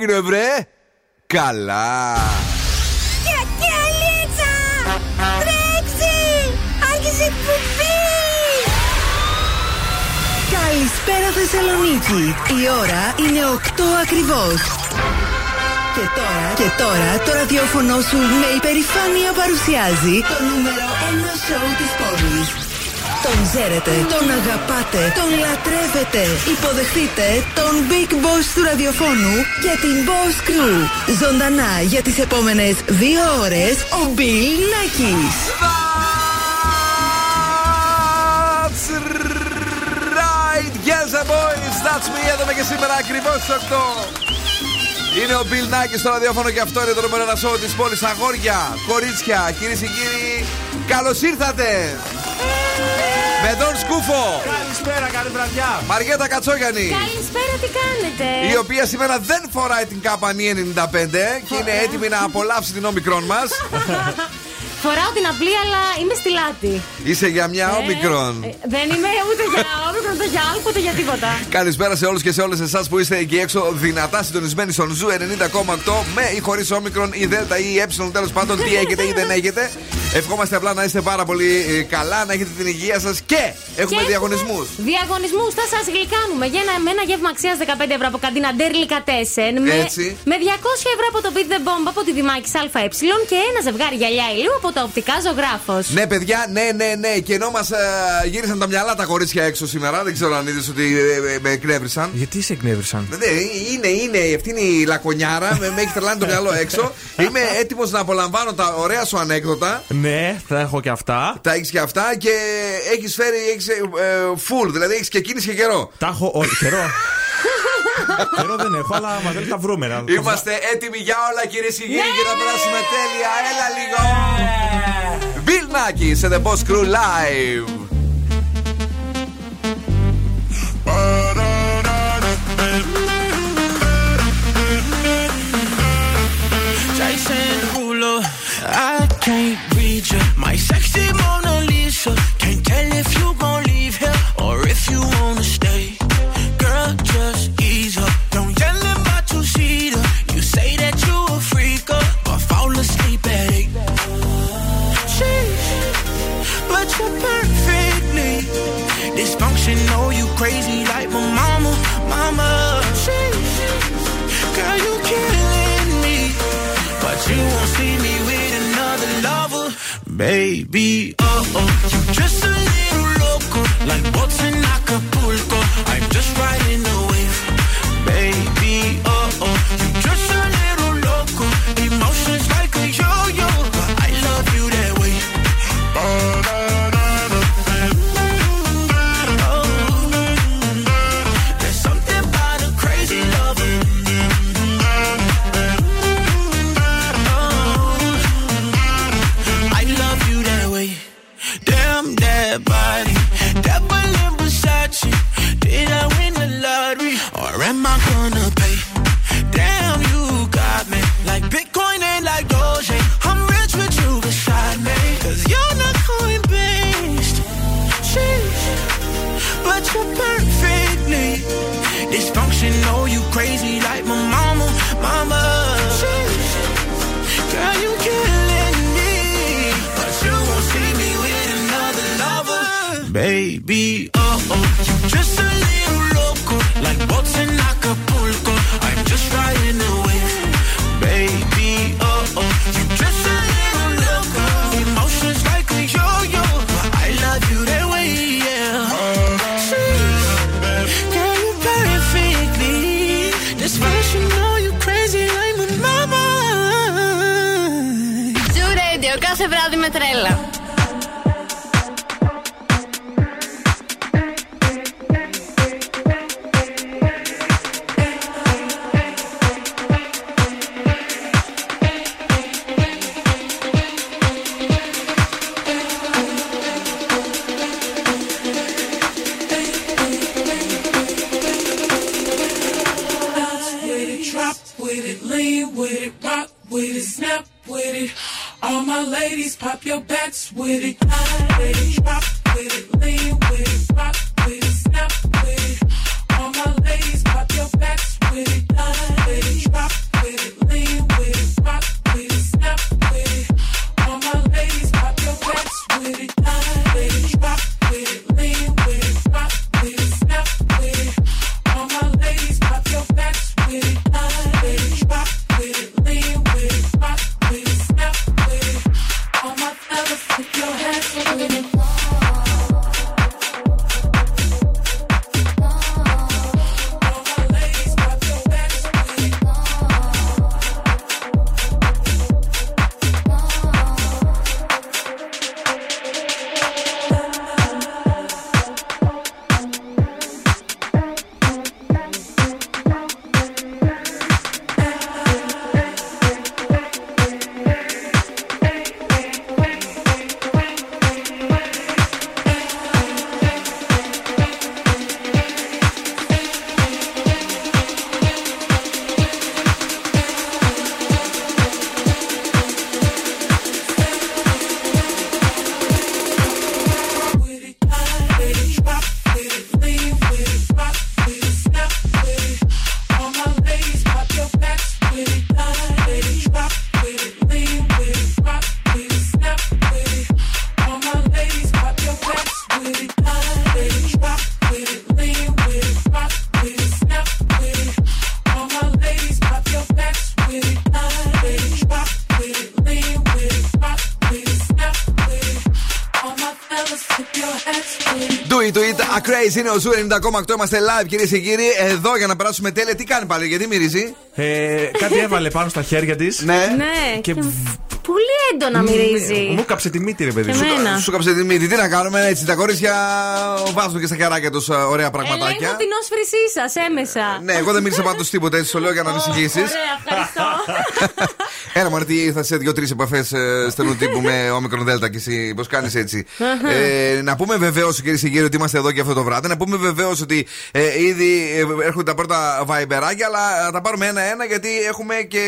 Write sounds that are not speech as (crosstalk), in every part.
έγινε βρε; Καλά. Και αλίτσα Τρέξει Άρχισε εκπομπή. Καλησπέρα Θεσσαλονίκη. Η ώρα είναι 8 ακριβώς και τώρα, και τώρα το ραδιόφωνο σου με υπερηφάνεια παρουσιάζει το νούμερο 1 σοου της πόλης. Τον ξέρετε, τον αγαπάτε, τον λατρεύετε. Υποδεχτείτε τον Big Boss του ραδιοφώνου και την Boss Crew. Ζωντανά για τις επόμενες δύο ώρες ο Bill Nackis. That's right, yes boys, that's me εδώ και σήμερα ακριβώς στις 8. Είναι ο Bill Nackis στο ραδιόφωνο και αυτό είναι το νούμερο ένα σώμα της πόλης. Αγόρια, κορίτσια, κυρίες και κύριοι, καλώς ήρθατε. Με τον Σκούφο. Καλησπέρα, καλή βραδιά. Μαριέτα Κατσόγιανη. Καλησπέρα, τι κάνετε; Η οποία σήμερα δεν φοράει την KN95 και είναι έτοιμη να απολαύσει την όμικρον μας. (laughs) Φοράω την απλή, αλλά είμαι στυλάτη. Είσαι για μια Ε, όμικρον. ε, δεν είμαι ούτε για όμικρον, ούτε για άλλο, ούτε για τίποτα. Καλησπέρα σε όλους και σε όλες εσάς που είστε εκεί έξω δυνατά συντονισμένοι στον Ζου 90,8 με ή χωρίς όμικρον ή δέλτα ή ε τέλος πάντων τι έχετε ή δεν έχετε. Ευχόμαστε απλά να είστε πάρα πολύ ε, καλά, να έχετε την υγεία σας και έχουμε Και διαγωνισμούς. Διαγωνισμούς θα σας γλυκάνουμε για ένα, με ένα γεύμα αξίας 15 ευρώ από καντίνα Ντέρλικα Τέσεν. Με, Έτσι. με 200 ευρώ από το Beat the Bomb από τη Δημάκη ΑΕ και ένα ζευγάρι γυαλιά ηλίου από τα οπτικά ζωγράφος. Ναι, παιδιά, ναι, ναι, ναι. Και ενώ μας γύρισαν τα μυαλά τα κορίτσια έξω σήμερα, δεν ξέρω αν είδες ότι ε, ε, με εκνεύρισαν. Γιατί σε εκνεύρισαν; Ναι, είναι, είναι, αυτή είναι η λακωνιάρα, με, με έχει τρελάνει το μυαλό έξω. (laughs) Είμαι έτοιμος να απολαμβάνω τα ωραία σου ανέκδοτα. Ναι, θα έχω και αυτά. Τα έχεις και αυτά και έχεις φέρει έχεις, ε, full, δηλαδή έχεις και κίνηση και καιρό. Τα έχω όλο. Καιρό. (laughs) Καιρό δεν έχω, αλλά μα δεν τα βρούμε. να- Είμαστε έτοιμοι για όλα κυρίες και κύριοι και να περάσουμε τέλεια. Έλα λίγο. Bill Nackis σε The Boss Crew Live. Jason Derulo. I can't read you. My sexy Mona Lisa. Baby. Είναι ο Ζου 90,8. Είμαστε live κυρίες και κύριοι. Εδώ για να περάσουμε τέλεια. Τι κάνει πάλι, γιατί μυρίζει; Ε, κάτι έβαλε πάνω στα χέρια της. Ναι. Ναι, Και και β- πολύ έντονα μυρίζει. Μου κάψε τη μύτη, ρε παιδί. Και μου. εμένα. Σου κάψε τη μύτη. Τι να κάνουμε έτσι. Τα κορίτσια βάζουν και στα χεράκια τους ωραία Ελέγχω πραγματάκια. την όσφρησή σας εμέσα. Ναι, εγώ δεν μίλησα πάντως τίποτα, έτσι το λέω για να ανησυχήσει. Ωραία, ευχαριστώ. (laughs) Έλα, Μαρτί, ήρθα σε δύο-τρεις επαφές στενού τύπου με όμικρον Δέλτα και εσύ πώς κάνεις έτσι; (laughs) ε, να πούμε βεβαίως, κυρίε και κύριοι, ότι είμαστε εδώ και αυτό το βράδυ. Να πούμε βεβαίως ότι ε, ήδη ε, έρχονται τα πρώτα βαϊμπεράκια, αλλά θα τα πάρουμε ένα-ένα γιατί έχουμε και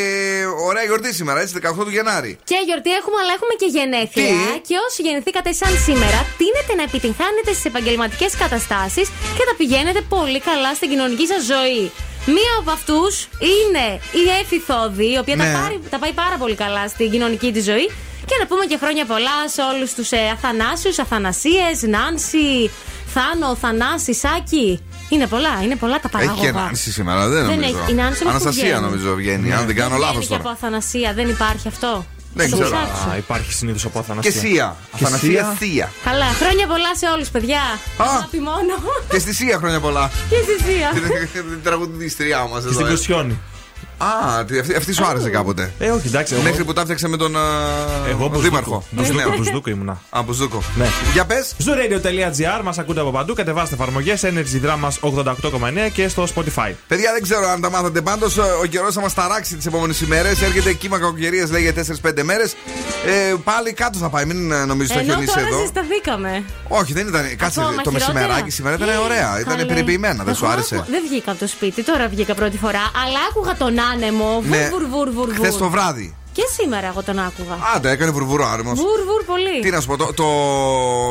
ωραία γιορτή σήμερα, έτσι, 18 του Γενάρη. Και γιορτή έχουμε, αλλά έχουμε και γενέθλια. Τι; Και όσοι γεννηθήκατε σαν σήμερα, τίνετε να επιτυγχάνετε στις επαγγελματικές καταστάσεις και τα πηγαίνετε πολύ καλά στην κοινωνική σας ζωή. Μία από αυτούς είναι η Εφη Θόδη, η οποία Ναι. τα, πάρει- τα πάει πάρα πολύ καλά στην κοινωνική της ζωή. Και να πούμε και χρόνια πολλά σε όλους τους ε, Αθανάσιους, Αθανασίες, Νάνση, Θάνο, Θανάση, Σάκη. Είναι πολλά, είναι πολλά τα Έχει παράγωγα. και Νάνση σήμερα, δεν, Δεν νομίζω. έχει. Η Νάνση όμως που Αναστασία βγαίνει. νομίζω βγαίνει, αν δεν κάνω λάθος Βγαίνει και από τώρα. Αθανασία, δεν υπάρχει αυτό. Δεν Θα το ξέρω. ψάξω. Α, υπάρχει συνήθως από Και Αθανασία. Σία. Και Αθανασία Σία. Θεία. Καλά, χρόνια πολλά σε όλους, παιδιά. Α. Αγάπη μόνο. Και στη Σία χρόνια πολλά. και στη Σία. Την τραγουδίστριά μας Και στην εδώ. ε. Κουσιόνη. Α, τι- αυτή, αυτή σου άρεσε κάποτε. Ε, όχι, εντάξει. Εγώ, Μέχρι που τα φτιάξε με τον α, εγώ τον Δήμαρχο. Μπουσδούκο. Ναι. Μπουσδούκο ήμουνα. Α, Μπουζούκο. Ναι. Για πες. Zooradio.gr μας ακούτε από παντού. Κατεβάστε εφαρμογές Energy Drama 88,9 και στο Spotify. Παιδιά, δεν ξέρω αν τα μάθατε. Πάντως, ο καιρός θα μας ταράξει τις επόμενες ημέρες. Έρχεται κύμα κακοκαιρίας, λέει για 4-5 μέρες. Ε, πάλι κάτω θα πάει. Μην ε, νομίζεις ότι θα Ενώ χιονίσει τώρα εδώ. ζεσταθήκαμε. Όχι, δεν ήταν. Κάτσε, Ακόμα το χειρότερα. μεσημεράκι σήμερα ήταν ωραία. Ήταν Καλέ. περιποιημένα. Δεν σου Εγώ άρεσε. άκου- Δεν βγήκα από το σπίτι, τώρα βγήκα πρώτη φορά. Αλλά άκουγα τον άνεμο. Βουρ, Ναι. βουρ, βουρ, βουρ, Χθες βουρ. το βράδυ. Και σήμερα εγώ τον άκουγα. Άντε, έκανε βουρβουρό άρμο. Βουρ, βουρ, πολύ. Τι να σου πω, το, το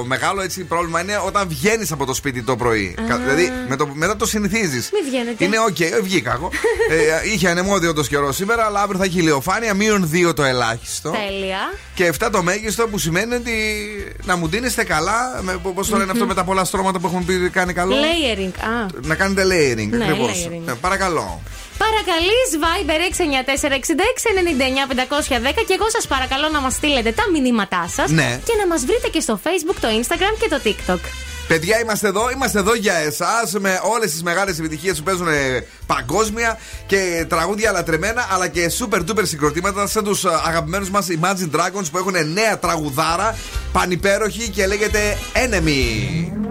μεγάλο έτσι πρόβλημα είναι όταν βγαίνεις από το σπίτι το πρωί. Κα- Δηλαδή με το, μετά το συνηθίζεις. Μη βγαίνετε. Είναι οκ, ε, βγήκα εγώ. (laughs) ε, είχε ανεμόδιο το καιρό σήμερα, αλλά αύριο θα έχει ηλιοφάνεια, μείον 2 το ελάχιστο. Τέλεια. Και 7 το μέγιστο που σημαίνει ότι να μου ντύνεστε καλά. Πώς το λένε αυτό με τα πολλά στρώματα που έχουν πει κάνει καλό. Layering. Α. Να κάνετε layering. Ναι, ακριβώς. layering. Ε, παρακαλώ. Παρακαλείς Viber 694-66-99-510 και εγώ σας παρακαλώ να μας στείλετε τα μηνύματά σας Ναι. και να μας βρείτε και στο Facebook, το Instagram και το TikTok. Παιδιά, είμαστε εδώ. Είμαστε εδώ για εσάς με όλες τις μεγάλες επιτυχίες που παίζουν ε, παγκόσμια και τραγούδια λατρεμένα αλλά και super duper συγκροτήματα σαν τους αγαπημένους μας Imagine Dragons που έχουν νέα τραγουδάρα πανυπέροχη και λέγεται Enemy.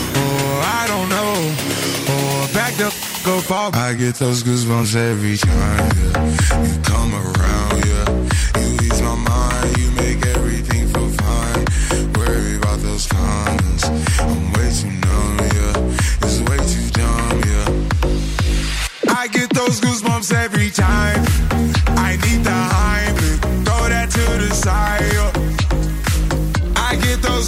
I don't know. Oh, or back the f- up off. I get those goosebumps every time, yeah. You come around, yeah. You ease my mind, you make everything feel fine. Worry about those comments. I'm way too numb, yeah. It's way too dumb, yeah. I get those goosebumps every time.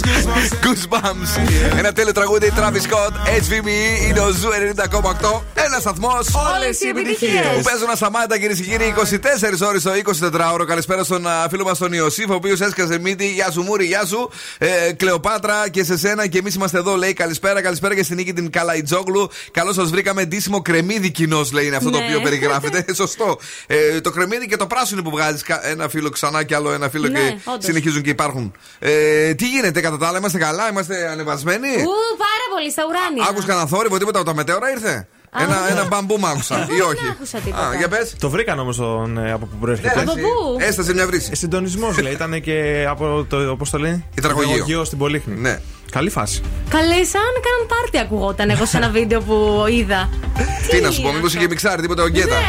Goosebumps. Goosebumps. Ένα τέλειο τραγούδι Travis Scott, HVME, είναι ο Ζου 90,8. Ένας σταθμός. Όλες οι επιτυχίες. Που παίζουν ασταμάτητα κυρίες και κύριοι 24 ώρες το 24ωρο. Καλησπέρα στον α, φίλο μας τον Ιωσήφ, ο οποίος έσκασε μύτη. Γεια σου, Μούρι, γεια σου. Ε, Κλεοπάτρα και σε σένα και εμείς είμαστε εδώ, λέει. Καλησπέρα, καλησπέρα και στην Νίκη την Καλαϊτζόγλου. Καλώς σας βρήκαμε. Ντύσιμο κρεμμύδι κοινώς, λέει, είναι αυτό το Ναι. οποίο περιγράφεται. Σωστό. Ε, το κρεμμύδι και το πράσινο που βγάζεις. Ένα φίλο ξανά και άλλο ένα φίλο Ναι, και όντως. συνεχίζουν και υπάρχουν. Ε, τι γίνεται κατά τα άλλα, είμαστε καλά, είμαστε ανεβασμένοι. Ου, πάρα πολύ στα ουράνια. Άκου κανένα θόρυβο, τίποτα από τα μετέωρα ήρθε; Ένα, ένα μπαμπούμ άκουσα (laughs) ή όχι; Δεν άκουσα τίποτα. Α, για πες. Το βρήκαν όμως ε, από που προέρχεται. Από πού; Έστασε μια βρύση. Συντονισμός λέει, ήταν και από το. Πώ το λένε; Υδραγωγείο. στην Πολύχνη. Ναι. Καλή φάση. Καλέ, σαν κάναν πάρτι ακούγονταν εγώ σε ένα βίντεο που είδα. Τι να σου πω, μήπως είχε μιξάρει τίποτα ο Γκέτα; Ναι,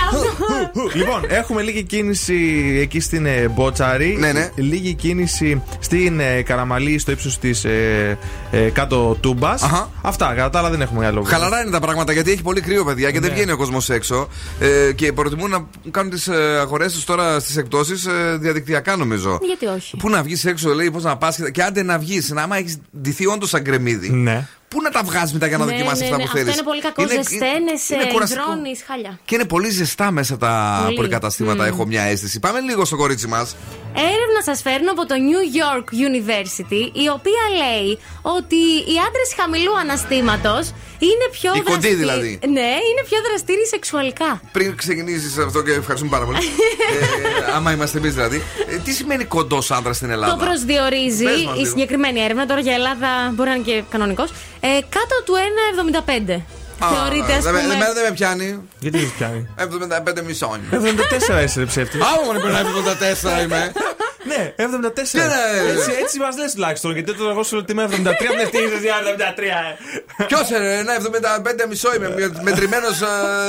αυτό. λοιπόν, έχουμε λίγη κίνηση εκεί στην ε, Μπότσαρη. Ναι, ναι. Λίγη κίνηση στην ε, Καραμαλή, στο ύψος της ε, ε, κάτω τούμπας. Αχα. Αυτά, κατά τα άλλα δεν έχουμε άλλο. Χαλαρά είναι τα πράγματα γιατί έχει πολύ κρύο, παιδιά, και δεν Ναι. βγαίνει ο κόσμος έξω. Ε, και προτιμούν να κάνουν τις αγορές τους τώρα στις εκπτώσεις ε, διαδικτυακά, νομίζω. Γιατί όχι; Πού να βγεις έξω, λέει, πώς να πας. Και άντε να βγεις, να άμα έχεις ντυθεί όντω σαν κρεμμύδι. Ναι. Πού να τα βγάζεις μετά για να Ναι, δοκιμάσεις ναι, αυτά ναι. που Αυτό θέλει. είναι πολύ κακό. Ζεσταίνεσαι, υδρώνεις, χάλια. Και είναι πολύ ζεστά μέσα τα Πολύ. πολυκαταστήματα, Μμ. έχω μια αίσθηση. Πάμε λίγο στο κορίτσι μας. Έρευνα σας φέρνω από το New York University, η οποία λέει ότι οι άντρες χαμηλού αναστήματος είναι πιο Οι κοντοί δραστήριοι- δηλαδή. Ναι, είναι πιο δραστήριοι σεξουαλικά. Πριν ξεκινήσεις αυτό και ευχαριστούμε πάρα πολύ. (laughs) ε, άμα είμαστε εμείς δηλαδή. Ε, τι σημαίνει κοντός άντρας στην Ελλάδα; Το προσδιορίζει Πες μας η λίγο. συγκεκριμένη έρευνα. Τώρα για Ελλάδα μπορεί να είναι και κανονικός. Ε, κάτω του 1,75. Α, Θεωρείται, α δεν με- πούμε. Εμένα δεν με πιάνει. Γιατί δεν πιάνει; 75 μισόνι. 74 είσαι ρε ψεύτη. Άμα μου πει 74 είμαι. Ναι, 74. ναι. Έτσι, έτσι μας λες τουλάχιστον. Γιατί τώρα εγώ σου λέω ότι είμαι 73. Ναι, τι είσαι, 73. Ποιος είναι, ένα 75 μισό είμαι. Μετρημένος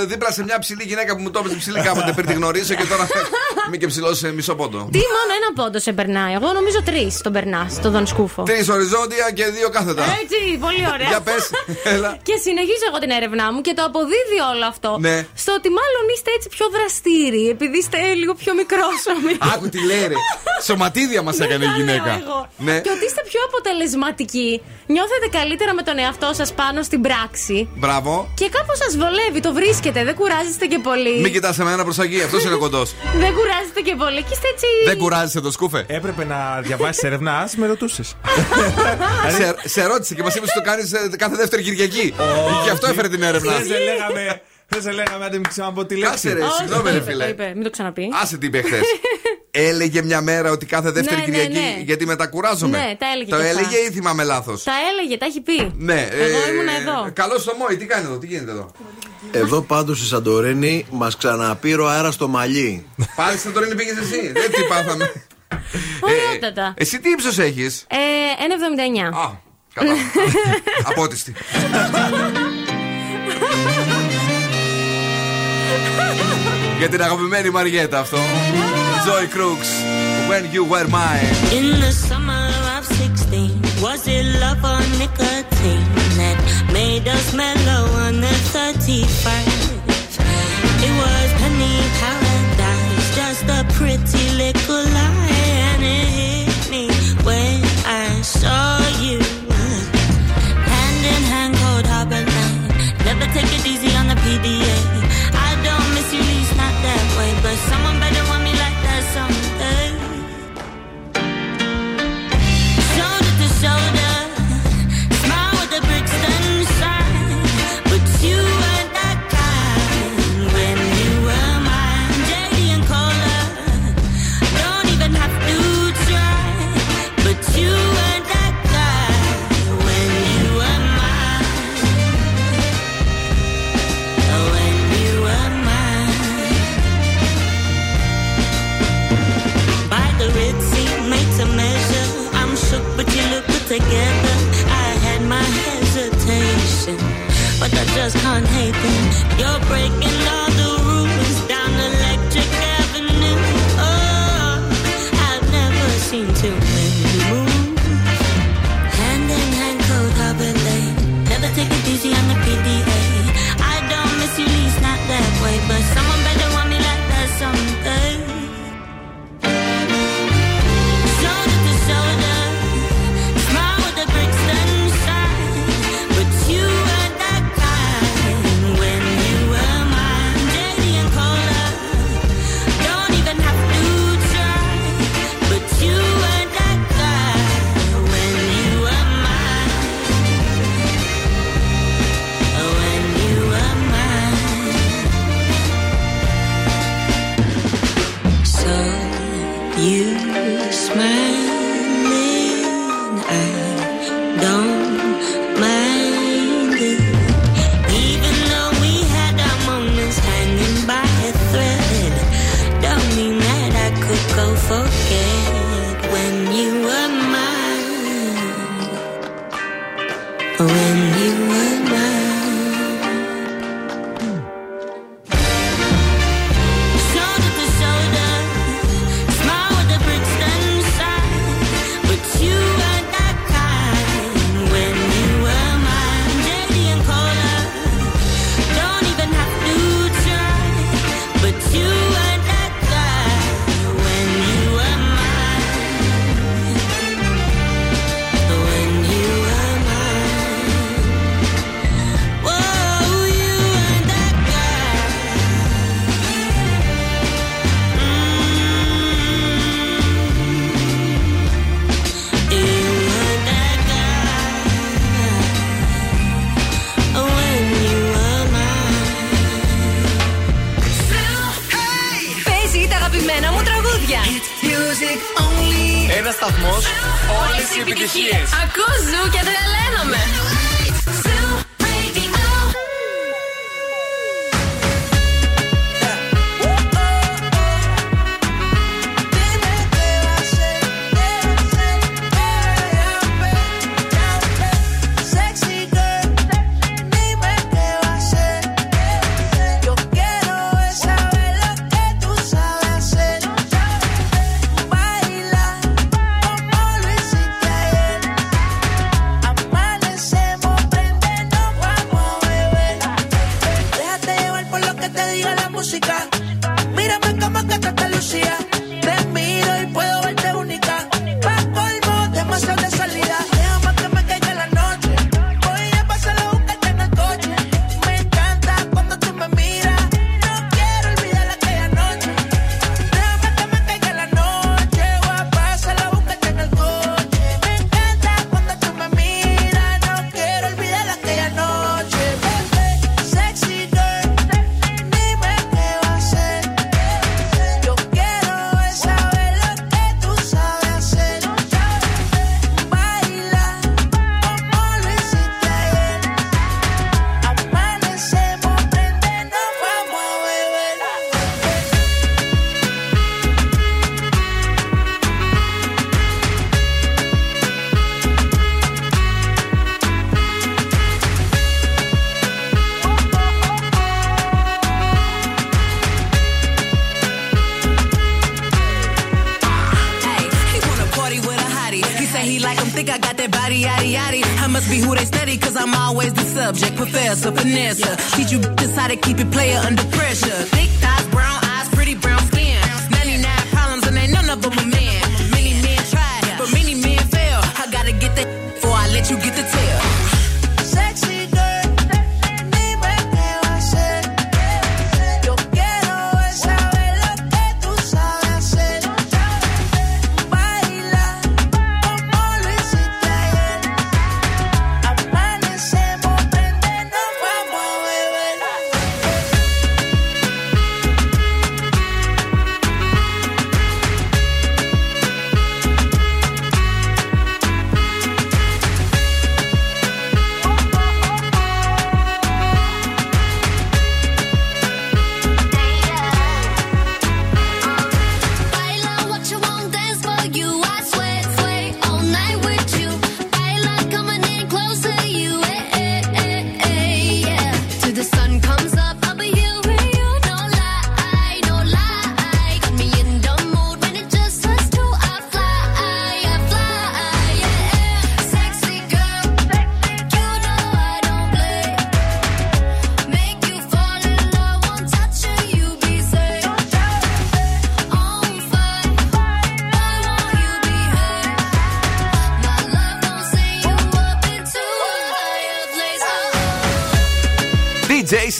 δίπλα σε μια ψηλή γυναίκα που μου το έπαιζε ψηλή κάποτε πριν τη γνωρίσω και τώρα (laughs) είμαι και ψηλός σε μισό πόντο. Τι μόνο ένα πόντο σε περνάει. Εγώ νομίζω τρεις τον περνάς, τον Δον Σκούφο. Τρεις οριζόντια και δύο κάθετα. Έτσι, πολύ ωραία. Για πες, έλα. Και συνεχίζω εγώ την έρευνά μου και το αποδίδει όλο αυτό Ναι. στο ότι μάλλον είστε έτσι πιο δραστήριοι, επειδή είστε λίγο πιο μικρόσωμοι. Άκου τι λέει ρε. Σωματίδια μας έκανε η Τα λέω γυναίκα. εγώ. Ναι. Και ότι είστε πιο αποτελεσματικοί. Νιώθετε καλύτερα με τον εαυτό σας πάνω στην πράξη. Μπράβο. Και κάπως σας βολεύει, το βρίσκετε. Δεν κουράζεστε και πολύ. Μην κοιτάς εμένα προς τα εκεί, αυτός είναι κοντός. (laughs) Δεν κουράζεστε και πολύ. Και είστε έτσι. Δεν κουράζεσαι το σκούφε. Έπρεπε να διαβάσεις έρευνα, ας με ρωτούσες. (laughs) Σε, σε ρώτησε και μας είπες ότι το κάνεις κάθε δεύτερη Κυριακή. Γι' αυτό έφερε την έρευνα. Δεν σε λέγαμε. Δεν σε λέγαμε, αν δεν ξαναπώ τη Κάτσε λέξη. ρε, Όχι, συγγνώμη το ρε είπε, φίλε. το είπε. Μην το ξαναπείς. Άσε τι είπε χθες. (laughs) Έλεγε μια μέρα ότι κάθε δεύτερη Ναι, ναι, Κυριακή ναι. γιατί μετακουράζομαι. Ναι, τα έλεγε Το και αυτά. έλεγε ή θυμάμαι λάθος. Τα έλεγε, τα έχει πει. Ναι, Εγώ ήμουν εδώ. Καλό στο Μόη, τι κάνει εδώ, τι γίνεται εδώ; Εδώ πάντως στη Σαντορίνη μας ξαναπήρε ο αέρας στο μαλλί. Πάλι στην Τωρίνη πήγες εσύ; Δεν τι πάθαμε. Ωραιότατα. Εσύ τι ύψος έχεις; Ε, 1,79. Α, καλά. (laughs) Απότιστη. (laughs) Για την αγαπημένη Μαριέτα αυτό. Joy Crooks. When you were mine. In the summer of 16, was it love or nicotine that made us mellow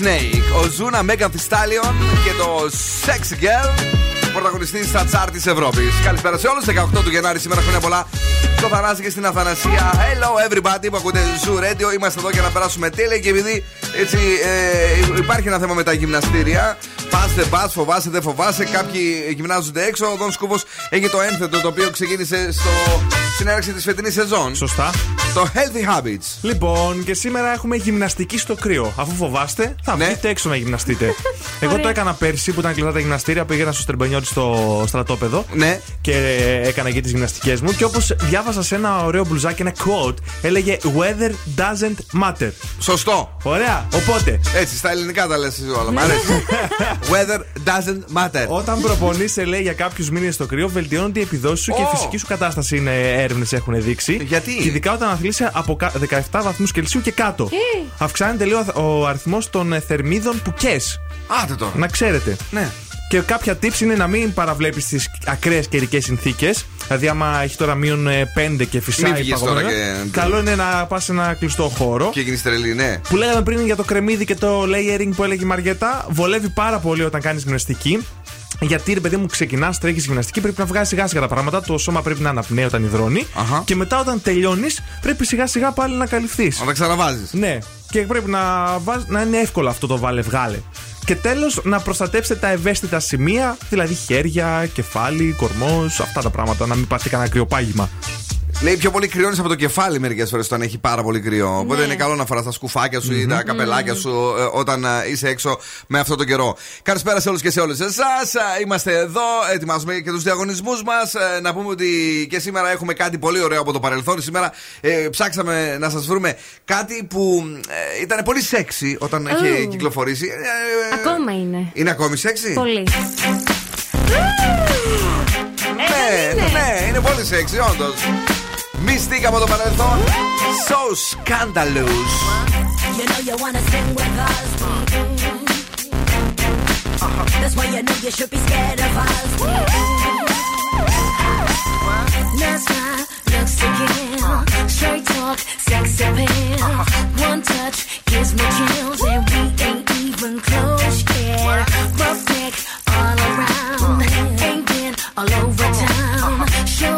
Snake, ο Ζούνα Megan Thee Stallion και το Sex Girl, πρωταγωνιστή στα τσάρ της Ευρώπης. Καλησπέρα σε όλους. 18 του Γενάρη σήμερα χρόνια πολλά. Στο Θανάση και στην Αθανασία. Hello everybody που ακούτε Zoo Radio. Είμαστε εδώ για να περάσουμε τέλεια και επειδή έτσι ε, υπάρχει ένα θέμα με τα γυμναστήρια. Πας δεν πας, φοβάσαι δεν φοβάσαι. Κάποιοι γυμνάζονται έξω. Ο Δον Σκούβος έχει το ένθετο το οποίο ξεκίνησε στο, στην έναρξη της φετινής σεζόν. Σωστά. Το Healthy Habits. Λοιπόν, και σήμερα έχουμε γυμναστική στο κρύο. Αφού φοβάστε, θα βγείτε έξω να γυμναστείτε. (laughs) Εγώ το έκανα πέρσι που ήταν κλειστά τα γυμναστήρια. Πήγαινα στο Στερμπενιώτη στο στρατόπεδο. Ναι. Και έκανα εκεί τις γυμναστικές μου. Και όπως διάβασα σε ένα ωραίο μπλουζάκι, ένα quote, έλεγε Weather doesn't matter. Σωστό. Ωραία. Οπότε. Έτσι, στα ελληνικά τα λες όλα. Μ' αρέσει. (laughs) Weather doesn't matter. Όταν προπονείσαι, λέει, για κάποιους μήνες στο κρύο, βελτιώνονται οι επιδόσεις σου και η Ω. φυσική σου κατάσταση είναι έρευνες έχουν δείξει. Γιατί; Και ειδικά όταν αθλείσαι από κα- 17 βαθμούς Κελσίου και κάτω. Αυξάνεται, λέει, ο- ο αριθμός των ε, θερμίδων που κες. Άτε τώρα. Να ξέρετε. Ναι. Και κάποια tips είναι να μην παραβλέπεις τις ακραίες καιρικές συνθήκες. Δηλαδή, άμα έχει τώρα μείον 5 και φυσάει Μην βγεις τώρα παγωμένα, και- καλό είναι να πας σε ένα κλειστό χώρο. Και γίνει τρελή, ναι. Που λέγαμε πριν για το κρεμμύδι και το layering που έλεγε η Μαριέτα, βολεύει πάρα πολύ όταν κάνεις γυμναστική. Γιατί ρε παιδί μου, ξεκινάς, τρέχεις γυμναστική, πρέπει να βγάζεις σιγά σιγά τα πράγματα. Το σώμα πρέπει να αναπνέει όταν υδρώνει. Αχα. Και μετά όταν τελειώνεις, πρέπει σιγά σιγά πάλι να καλυφθείς. Να τα ξαναβάζεις. Ναι. Και πρέπει να, βάζ, να είναι εύκολο αυτό το βάλε βγάλε. Και τέλος, να προστατεύσετε τα ευαίσθητα σημεία, δηλαδή χέρια, κεφάλι, κορμός, αυτά τα πράγματα, να μην πάτε κανένα κρυοπάγημα. Λέει πιο πολύ κρυώνεις από το κεφάλι μερικές φορές όταν έχει πάρα πολύ κρύο. Οπότε είναι καλό να φοράς τα σκουφάκια σου ή τα καπελάκια σου ε, όταν ε, είσαι έξω με αυτό τον καιρό. Καλησπέρα σε όλους και σε όλες εσάς. Είμαστε εδώ, ετοιμάζουμε και τους διαγωνισμούς μας. Να πούμε ότι και σήμερα έχουμε κάτι πολύ ωραίο από το παρελθόν. Σήμερα ε, ψάξαμε να σας βρούμε κάτι που ε, ήταν πολύ σεξy όταν είχε Ου. κυκλοφορήσει. Ε, ε, Ακόμα είναι. Είναι ακόμη σεξy? Πολύ. Ναι, ναι, είναι πολύ σεξy, όντως. Μυστήκα από το παρελθόν. So scandalous. You know you wanna sing with us. That's why you know you should be scared of us. That's my looks to kill. Straight talk, sex appeal. One touch gives me chills, and we ain't even close yet. Rough neck all around, ain't been all over town. Show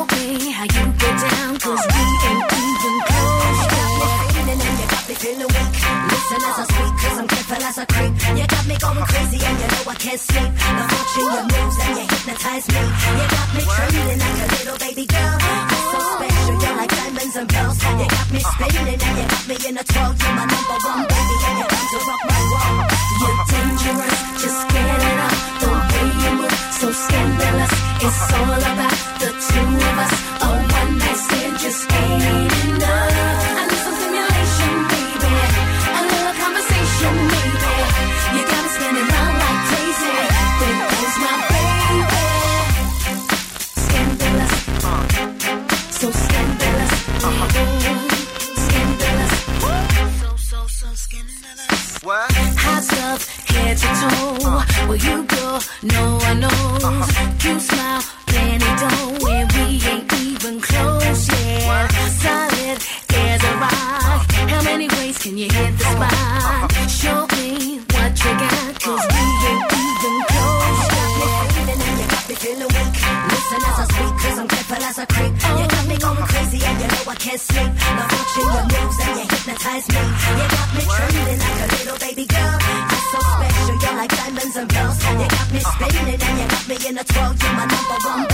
weak. Listen as I speak, cause I'm careful as I creep. You got me going crazy and you know I can't sleep. The watching your moves and you hypnotize me. You got me trembling like a little baby girl. You're so special, you're like diamonds and pearls. You got me spinning and you got me in a twirl. You're my number one baby and you're to rock my world. You're dangerous, just get it up. The way you move, so scandalous. It's all about the two of us. A one night stand just ain't head to. Where you go, no one knows. You smile, plenty dough, and we ain't even close yet. Solid as a rock. How many ways can you hit the spot? Show me what you got, 'cause we ain't even close yet. Even then you got me feeling weak. Listen as I speak, 'cause I'm careful as I creep. You got me going crazy, and you know I can't sleep. Now watching your moves, and you hypnotize me. You got Me spinning, and you got me in a twirl. You're my number one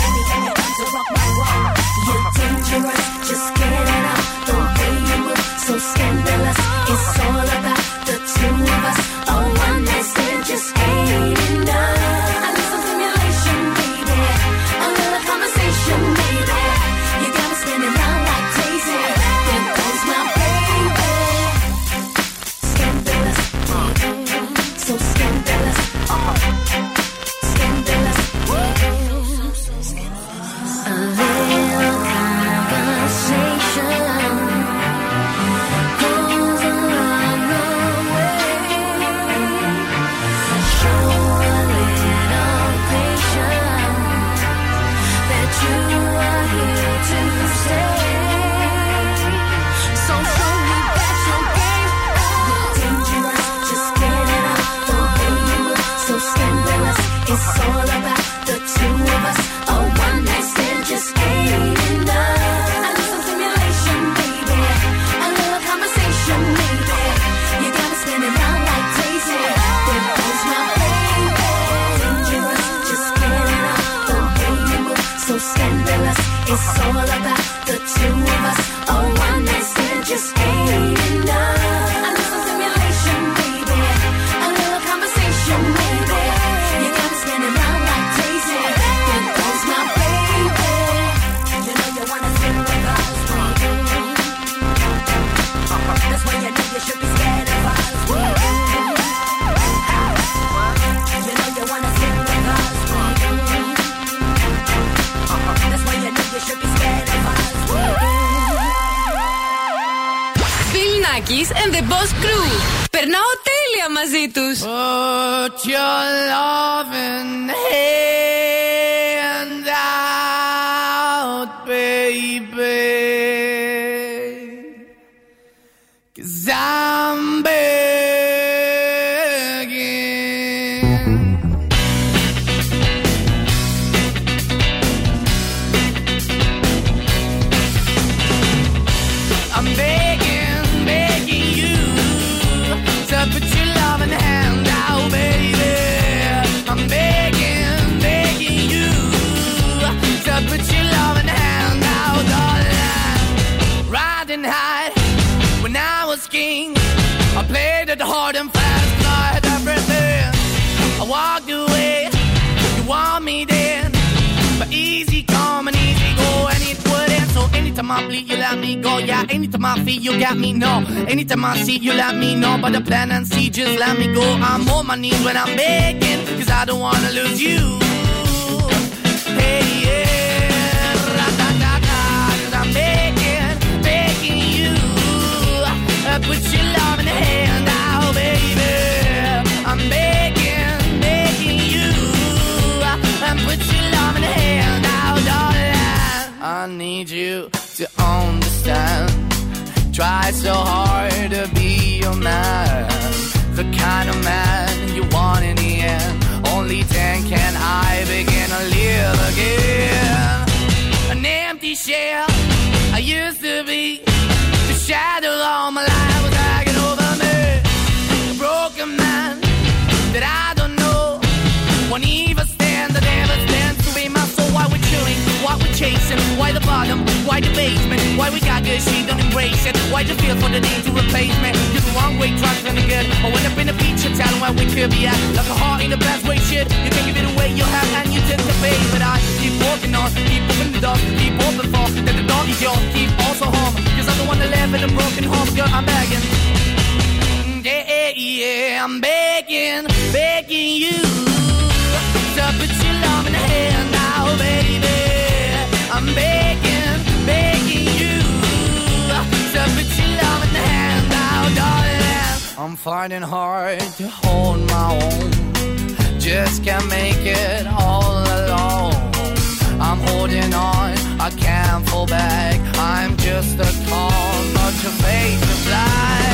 I'm begging, begging you to put your love in the hand now, baby. I'm begging, begging you to put your love in the hand now, darling. I'm finding hard to hold my own. Just can't make it all alone. I'm holding on, I can't fall back. I'm just a call, not your face is black.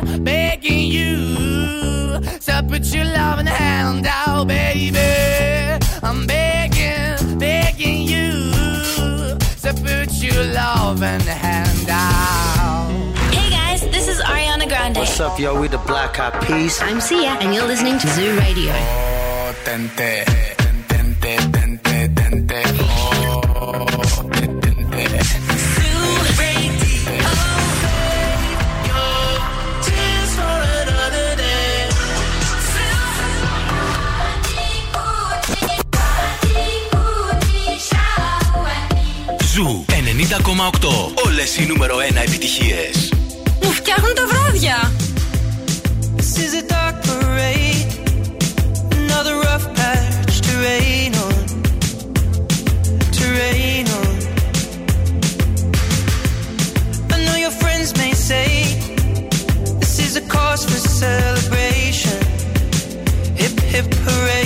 So put your loving hand out, baby. I'm begging, begging you. So put your loving hand out. Hey guys, this is Ariana Grande. What's up, yo? We the Black Eyed Peas. I'm Sia, and you're listening to Zoo Radio. Oh, tente, Ζου 90,8. Όλες οι νούμερο 1 επιτυχίες. Μου φτιάχνουν τα βράδια. This is a dark parade, another rough patch to rain on, to rain on. I know your friends may say this is a cause for celebration. Hip hip hooray,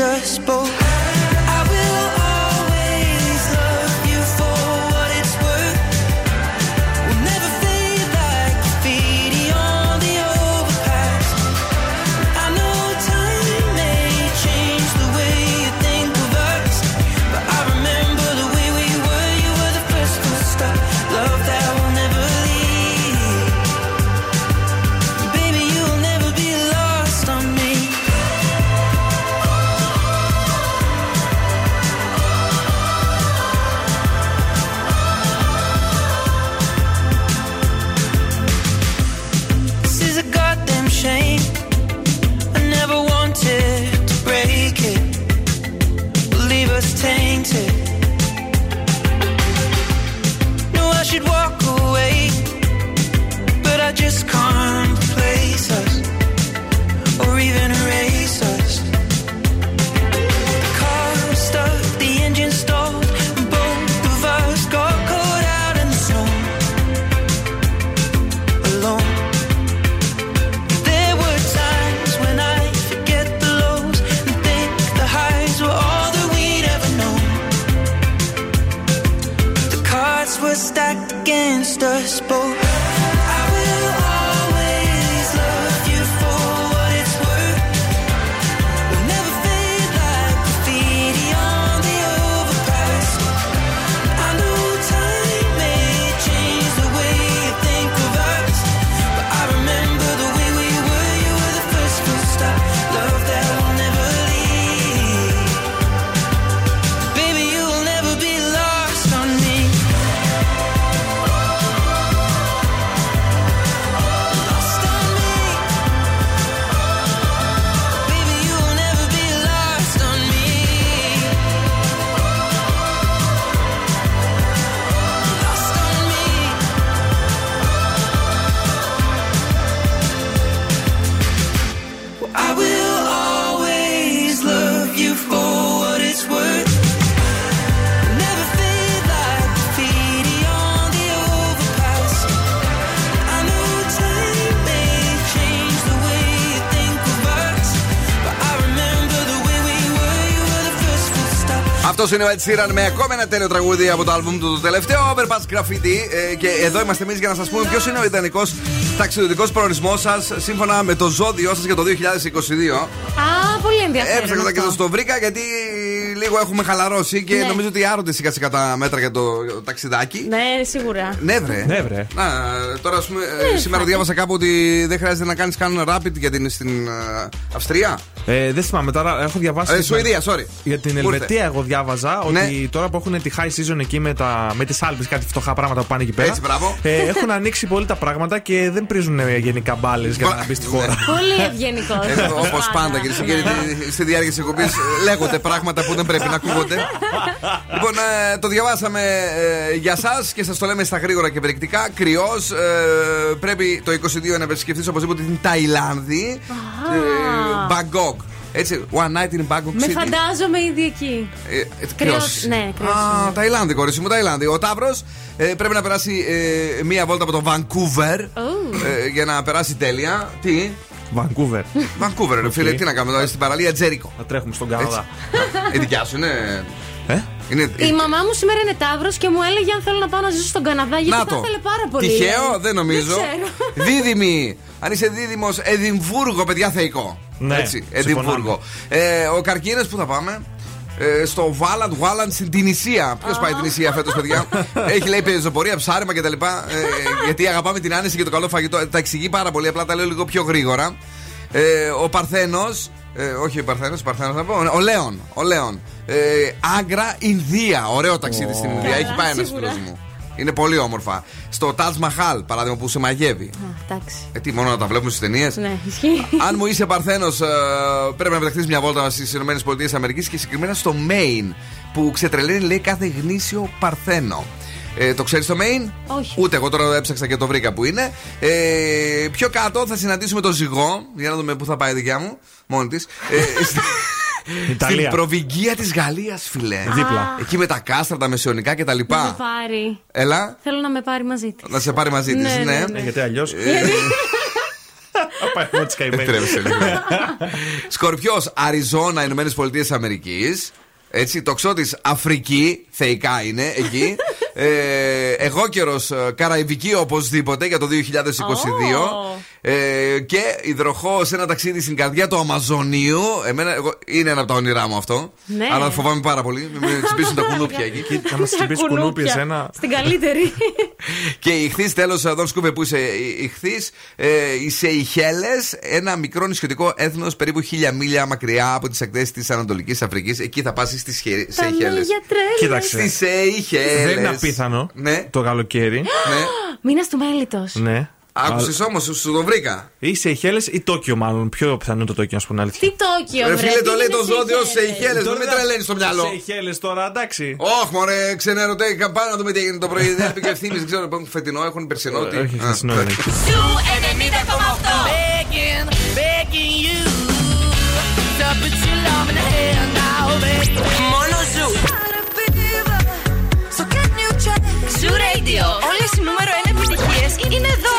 us είναι ο Ed Sheeran με ακόμα ένα τέλειο τραγούδι από το album του το τελευταίο Overpass Graffiti. Ε, και εδώ είμαστε εμείς για να σας πούμε ποιος είναι ο ιδανικός ταξιδιωτικός προορισμός σας σύμφωνα με το ζώδιό σας για το 2022. Α, πολύ ενδιαφέρον. Έψαξα και αυτό. σας το βρήκα γιατί λίγο έχουμε χαλαρώσει και Ναι. νομίζω ότι άρωτες σιγά σιγά τα μέτρα για το ταξιδάκι. Ναι, σίγουρα. Ναι, βρε. Ναι, βρε. Να, τώρα, ας πούμε, ε, Ναι, σήμερα θα- διάβασα κάπου ότι δεν χρειάζεται να κάνεις καν rapid γιατί είναι στην ε, Αυστρία. Ε, δεν θυμάμαι τώρα, έχω διαβάσει. Ε, Σουηδία, sorry. Για την Μου ήρθε. Ελβετία, εγώ διάβαζα Ναι. ότι τώρα που έχουν τη high season εκεί με, τα, με τις άλπες, κάτι φτωχά πράγματα που πάνε εκεί πέρα. Έτσι, μπράβο. Ε, έχουν ανοίξει πολύ τα πράγματα και δεν πρίζουν ε, γενικά μπάλες για να μπεις στη χώρα. Πολύ ευγενικός. Όπως πάντα, κυρίε και κύριοι, στη διάρκεια της εκπομπής λέγονται πράγματα που δεν πρέπει να ακούγονται. (laughs) λοιπόν, ε, το διαβάσαμε ε, για εσά και σας το λέμε στα γρήγορα και περιεκτικά. Κρυός, πρέπει το 22 να επισκεφτεί οπωσδήποτε την Ταϊλάνδη. Ε, Μπαγκόκ. Έτσι, one night in Bangkok Με City. φαντάζομαι ήδη εκεί. Ε, ε, Κριός, κριός. ναι, κρυός Α, είναι. Ταϊλάνδη, κορίτσι μου, Ταϊλάνδη. Ο Ταύρος πρέπει να περάσει ε, μία βόλτα από το Vancouver ε, για να περάσει τέλεια. Τι; Vancouver. Vancouver, ρε φίλε, Οκ. τι να κάνουμε εδώ στην παραλία Jericho. Να τρέχουμε στον Καναδά. Η δικιά σου είναι. Ε; είναι Η μαμά μου σήμερα είναι Ταύρος και μου έλεγε αν θέλω να πάω να ζήσω στον Καναδά γιατί Να θα το. ήθελε πάρα πολύ. Τυχαίο, λέει. δεν νομίζω. ξέρω. (laughs) Δίδυμη. Αν είσαι δίδυμος, Εδιμβούργο, παιδιά, θεϊκό. Ναι, Έτσι, συμφωνάμε. Εδιμβούργο. Ε, ο Καρκίνο που θα πάμε; Ε, στο Βάλαντ, Βάλαντ στην Τινησία. Ποιος πάει την Ισία φέτος, παιδιά; Έχει λέει πεζοπορία, ψάρεμα κτλ. Ε, γιατί αγαπάμε την άνεση και το καλό φαγητό. Ε, Τα εξηγεί πάρα πολύ, απλά τα λέω λίγο πιο γρήγορα. Ε, ο Παρθένος. Ε, όχι ο Παρθένος, ο Παρθένος να πω. Ο Λέων. Ο Λέων. Ε, Άγκρα, Ινδία. Ωραίο ταξίδι στην Ινδία. Έχει πάει ένας σίγουρα. φίλο μου. Είναι πολύ όμορφα. Στο Taj Mahal, παράδειγμα, που σε μαγεύει. Α, Εντάξει. Ε, τι, μόνο να τα βλέπουμε στις ταινίες. Ναι, ισχύει. (laughs) Αν μου είσαι Παρθένος, πρέπει να πεταχτεί μια βόλτα στις ΗΠΑ και συγκεκριμένα στο Maine, που ξετρελαίνει λέει κάθε γνήσιο Παρθένο. Ε, το ξέρεις το Maine? Όχι. Ούτε εγώ τώρα έψαξα και το βρήκα που είναι. Ε, πιο κάτω θα συναντήσουμε το ζυγό. Για να δούμε πού θα πάει η δικιά μου. Μόνη της. Ε, (laughs) στη- στην Ιταλία. προβυγγία της Γαλλίας, φιλέ. Δίπλα. Εκεί με τα κάστρα, τα μεσαιωνικά κτλ. Να με πάρει. Έλα, Θέλω να με πάρει μαζί της. να σε πάρει μαζί της. Ναι, ναι, ναι. ναι. Ε, Γιατί; Αλλιώ. Πάει μόνο της καημένη. Τρέμεσε λίγο. Σκορπιός, Αριζόνα, Ηνωμένες Πολιτείες Αμερικής. Έτσι, τοξότη Αφρική, θεϊκά είναι εκεί. (laughs) ε, εγώ καιρο Καραϊβική οπωσδήποτε για το 2022. Ε, και υδροχό σε ένα ταξίδι στην καρδιά του Αμαζονίου. Εμένα, εγώ, είναι ένα από τα όνειρά μου αυτό. Ναι. Αλλά φοβάμαι πάρα πολύ. Με (laughs) τσιμπήσουν τα κουνούπια εκεί. Θα μας τσιμπήσει κουνούπι Κουνούπια. εσένα. Στην καλύτερη. (laughs) Και η ηχθή, τέλος, εδώ σκούβε που είσαι ηχθή, ε, οι Σεϊχέλες, ένα μικρό νησιωτικό έθνος περίπου χίλια μίλια μακριά από τις ακτές της Ανατολικής Αφρικής. Εκεί θα πας στις Σεϊχέλες. για τρέλα. Κοίταξε. Στις Σεϊχέλες. Δεν είναι απίθανο Ναι, το καλοκαίρι. ναι. (gasps) Μήνα του μέλητος. Ναι. Άκουσες όμως, σου το βρήκα. Ή σε Αιχέλε ή Τόκιο, μάλλον. Πιο πιθανό είναι το Τόκιο, να σου πω την αλήθεια. Τι Τόκιο, Ρε βρε. φίλε, τι το λέει είναι το ζώδιο Σεϊχέλες. Σεϊχέλε. Δεν με τρελαίνεις στο μυαλό. Σε Αιχέλε τώρα, εντάξει. Όχι, μωρέ, ξενέρωτε. Πάμε να δούμε τι έγινε το πρωί. Δεν έπεικα ευθύνη. Δεν ξέρω, έχουν φετινό, έχουν περσινό. τι. Όχι, Α, χθεσινό είναι. Σου 90,8. Begging, begging you to put your love in the hand now, baby. Μόνο ζου. Ζου Radio. Όλες οι νούμερο 1 επιτυχίες είναι εδώ.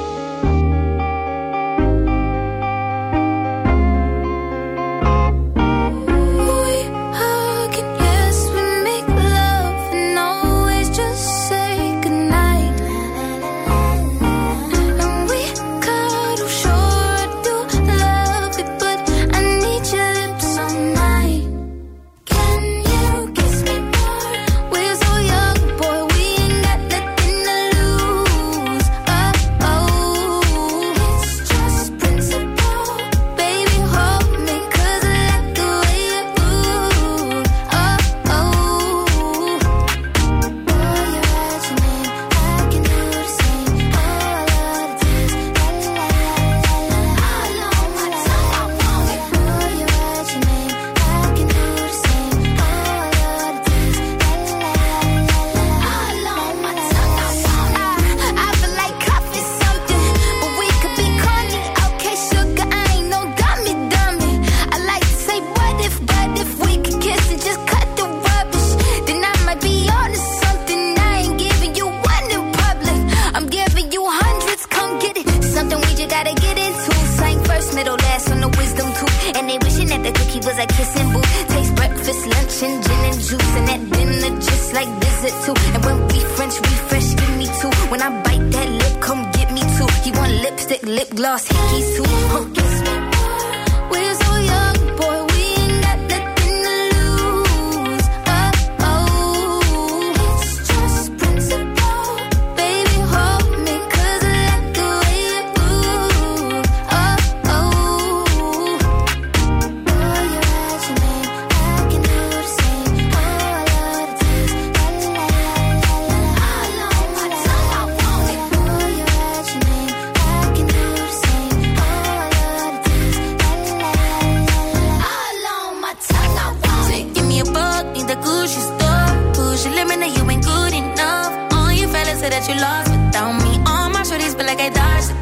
darse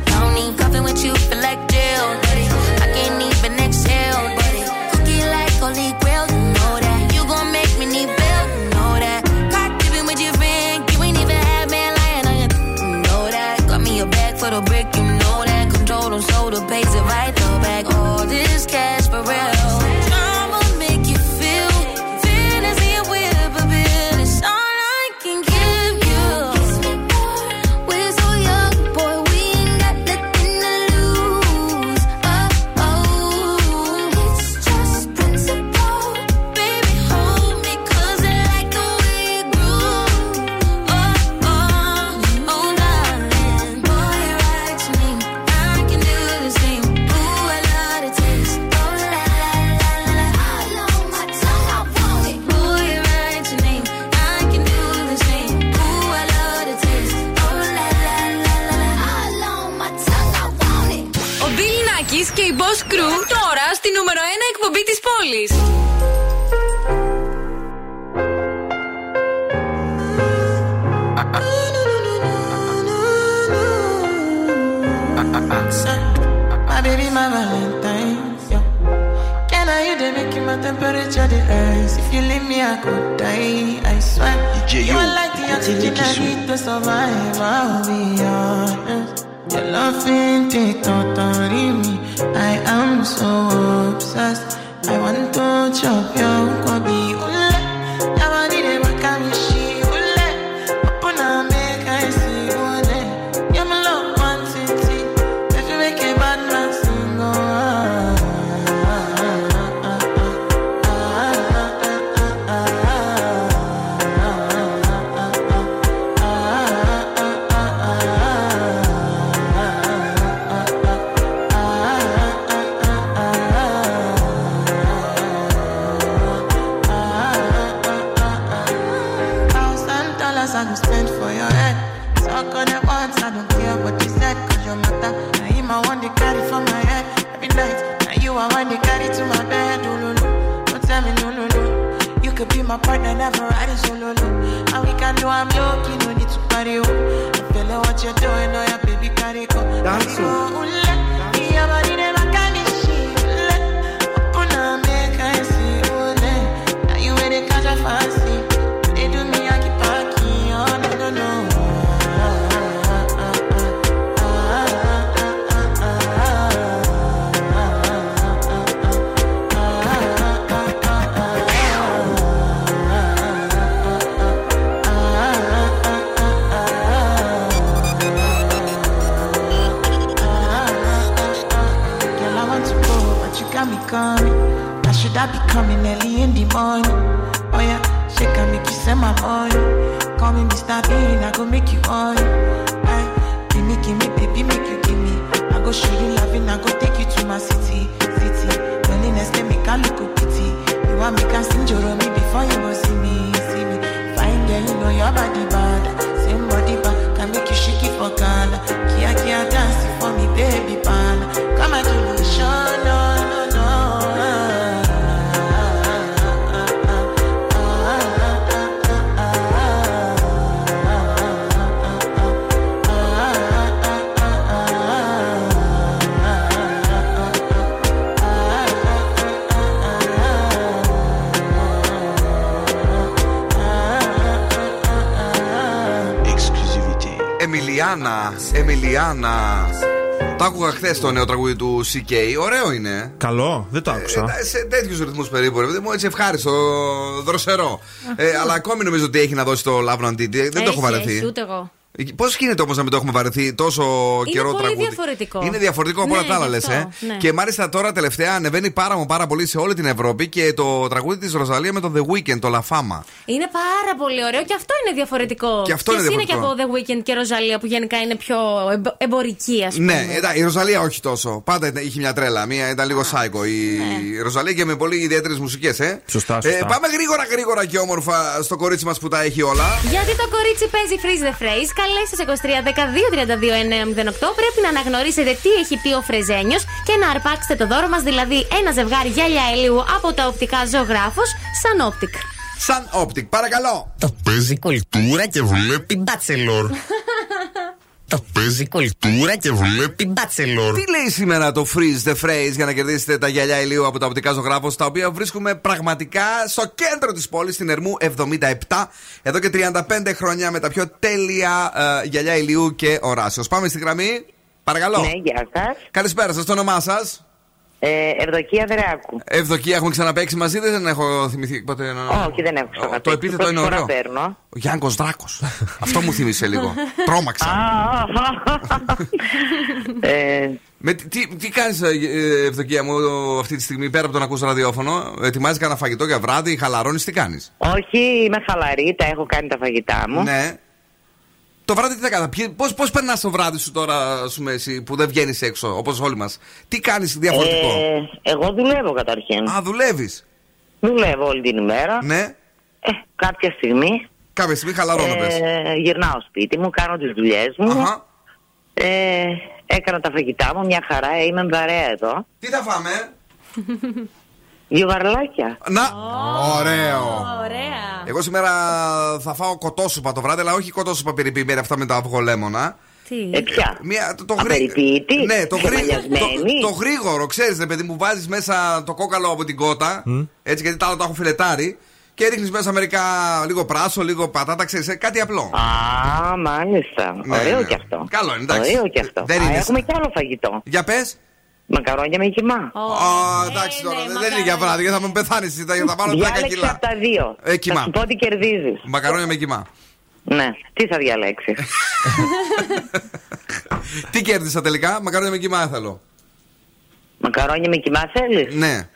Εμιλιάνας, Εμιλιάνας. Το άκουγα χθες το νέο τραγούδι του CK. Ωραίο είναι. Καλό, δεν το άκουσα. Ε, σε τέτοιους ρυθμούς περίπου, ρε παιδί μου, έτσι ευχάριστο, δροσερό. ε, αλλά ακόμη νομίζω ότι έχει να δώσει το Love Not Did. Δεν το έχω Έχει, βαρεθεί. έχει, ούτε εγώ. Πώς γίνεται όμως να μην το έχουμε βαρεθεί τόσο καιρό πολύ τραγούδι; διαφορετικό. Είναι διαφορετικό από όλα Ναι, τα άλλα, γι' λες. αυτό, Ε. ναι. Και μάλιστα τώρα τελευταία ανεβαίνει πάρα, μα πάρα πολύ σε όλη την Ευρώπη και το τραγούδι της Ροζαλία με το The Weeknd, το La Fama. Είναι πάρα πολύ ωραίο και αυτό είναι διαφορετικό. Και αυτό είναι Ποιες είναι και από διαφορετικό. The Weeknd και Ροζαλία που γενικά είναι πιο εμπο- εμπορική, ας πούμε. Ναι, εντάξει, η Ροζαλία όχι τόσο. Πάντα ήταν- είχε μια τρέλα. Μία ήταν λίγο σάικο. Η Ναι. Ροζαλία και με πολύ ιδιαίτερες μουσικές, ε. Σωστά, Ε, σωστά. πάμε γρήγορα, γρήγορα και όμορφα στο κορίτσι μας που τα έχει όλα. Γιατί το κορίτσι παίζει freeze the phrase, καλέστε σε 23 12 32 908. Πρέπει να αναγνωρίσετε τι έχει πει ο Φρεζένιο και να αρπάξετε το δώρο μα, δηλαδή ένα ζευγάρι γυαλιά ηλίου από τα οπτικά ζωγράφο σαν Optic. Σαν Optic, παρακαλώ. Το παίζει κουλτούρα και βλέπει μπάτσελορ. Το παίζει κουλτούρα και βλέπει μπάτσελορ. Τι λέει σήμερα το freeze the phrase για να κερδίσετε τα γυαλιά ηλίου από τα οπτικά ζωγράφος, τα οποία βρίσκουμε πραγματικά στο κέντρο της πόλης, στην Ερμού 77, εδώ και 35 χρόνια με τα πιο τέλεια ε, γυαλιά ηλίου και οράσεω. Πάμε στη γραμμή. Παρακαλώ. Ναι, γεια σας. Καλησπέρα σας, το όνομά σας. Ε, Ευδοκία Δράκου. Ευδοκία, έχουμε ξαναπέξει μαζί, δεν έχω θυμηθεί ποτέ. να- Όχι, δεν έχω ξαναπέξει. Το επίθετο Πρώτη είναι φορά ωραίο. παίρνω. Ο Γιάνκος Δράκος. Αυτό μου θύμισε λίγο. Τρόμαξα. Ε, Με, τι τι, τι κάνεις, Ευδοκία μου, αυτή τη στιγμή πέρα από το να ακούς ραδιόφωνο, ετοιμάζεις κανένα φαγητό για βράδυ, χαλαρώνεις, τι κάνεις; όχι, είμαι χαλαρή, τα έχω κάνει τα φαγητά μου. Ναι. Το βράδυ τι θα κάνει, πώς πώς περνάς το βράδυ σου τώρα, ας πούμε, εσύ, που δεν βγαίνεις έξω, όπως όλοι μας; Τι κάνεις διαφορετικό; Ε, εγώ δουλεύω καταρχήν. Α, δουλεύεις; Δουλεύω όλη την ημέρα. Ναι. Ε, κάποια στιγμή. Κάποια στιγμή χαλαρώνω, πες. Ε, γυρνάω σπίτι μου, κάνω τις δουλειές μου. Αχα. Ε, έκανα τα φαγητά μου, μια χαρά, ε, είμαι βαρέα εδώ. Τι θα φάμε, (laughs) Δύο βαρλάκια. Να! Ωραίο! Ωραία. Εγώ σήμερα θα φάω κοτόσουπα το βράδυ, αλλά όχι κοτόσουπα περιποιημένη αυτά με τα αυγολέμονα. Τι; Ε, ποια; Μία, το, το, γρή... Απεριποίητη, ναι, το, γρή... το, ξεμαλιασμένη. το γρήγορο, ξέρεις, ρε παιδί μου, βάζεις μέσα το κόκαλο από την κότα. Έτσι, γιατί τα άλλα τα έχω φιλετάρει. Και ρίχνεις μέσα μερικά λίγο πράσο, λίγο πατάτα, ξέρεις, κάτι απλό. Α, μάλιστα. Ναι, Ωραίο ναι. κι αυτό. Καλό είναι, εντάξει. Ωραίο κι αυτό. Δεν Α, είναι έχουμε σαν- κι άλλο φαγητό. Για πες. Μακαρόνια με κιμά. Α, εντάξει τώρα, δεν- δεν είναι για βράδυ, γιατί θα με πεθάνεις, θα, θα πάρω 10 Διάλεξε κιλά. από τα δύο. Ε, κοιμά. Θα σου πω τι κερδίζεις. Μακαρόνια με κοιμά. Ναι, τι θα διαλέξεις; (laughs) Τι κέρδισα τελικά, μακαρόνια με κοιμά θέλω. Μακαρόνια με κιμά θέλεις; Ναι.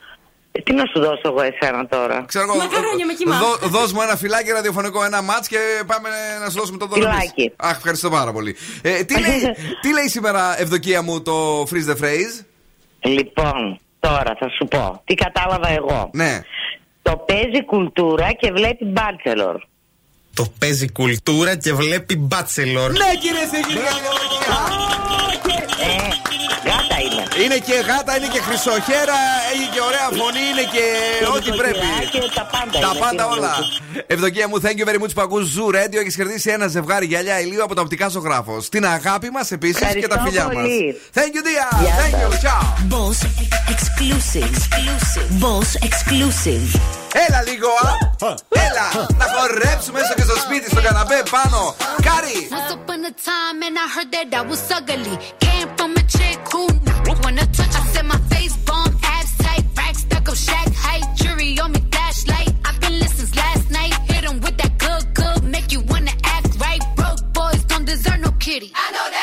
Ε, τι να σου δώσω εγώ εσένα τώρα; Ξέρω εγώ. Μακαρόνια με κοιμά. Δώ, δώσ' μου ένα φυλάκι ραδιοφωνικό, ένα μάτς και πάμε να σου δώσουμε το δώρο. εμείς. Φυλάκι. Αχ, ευχαριστώ πάρα πολύ. Ε, τι, λέει, (laughs) τι λέει σήμερα, Ευδοκία μου, το freeze the phrase; Λοιπόν, τώρα θα σου πω. Τι κατάλαβα εγώ. Ναι. Το παίζει κουλτούρα και βλέπει μπάτσελορ. Το παίζει κουλτούρα και βλέπει μπάτσελορ. Ναι, κύριε Θηγή, Ε, γάτα είναι. Είναι και γάτα, είναι και χρυσοχέρα, έχει και ωραία φωνή, είναι και ό,τι πρέπει. Και τα πάντα Τα είναι, πάντα τι να όλα. δώσεις. Ευδοκία μου, thank you very much που ακούς Zoo Radio. Έχεις κερδίσει ένα ζευγάρι γυαλιά ηλίου από το οπτικά ζωγράφος. Την αγάπη μας επίσης και τα Ευχαριστώ φιλιά μας. πολύ. Thank you, dear. Γεια Thank you. σας. Ciao. Boss exclusive. Boss exclusive. Έλα λίγο, α! Έλα! Να χορέψουμε έστω και στο σπίτι, στο καναπέ πάνω. Κάρι! Once upon a time, and I heard that I was ugly. Came from a chick who wanna touch. I said my face bomb, abs tight, rack stuck up, shack height, jury on me, flashlight. I've been listening since last night. Hit 'em with that good, good, make you wanna act right. Broke boys don't deserve no kitty. I know that's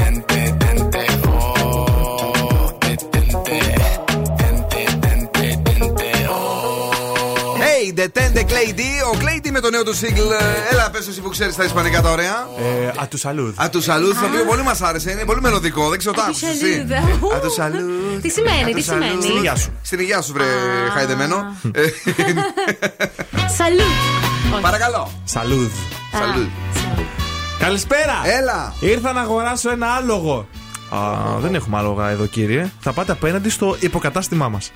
Τέντε, τέντε, Clay D. Ο Clay D με το νέο του single. ε, Έλα, πες εσύ που ξέρεις τα ισπανικά τα ωραία. Ε, Α τους σαλούδ. Α, τους σαλούδ, το οποίο πολύ μας άρεσε. Είναι πολύ μελωδικό. Δεν ξέρω, το άκουσες εσύ; (laughs) σαλούδ. Α, τους σαλούδ. Τι σημαίνει, τι Στην σημαίνει; υγεία σου. Στην υγεία σου, βρε χαϊδεμένο. Ε, Σαλού. Παρακαλώ. Σαλούδ. Σαλούδ. Καλησπέρα! Έλα! Ήρθα να αγοράσω ένα άλογο. Α, δεν έχουμε άλογα εδώ, κύριε. Θα πάτε απέναντι στο υποκατάστημά μας.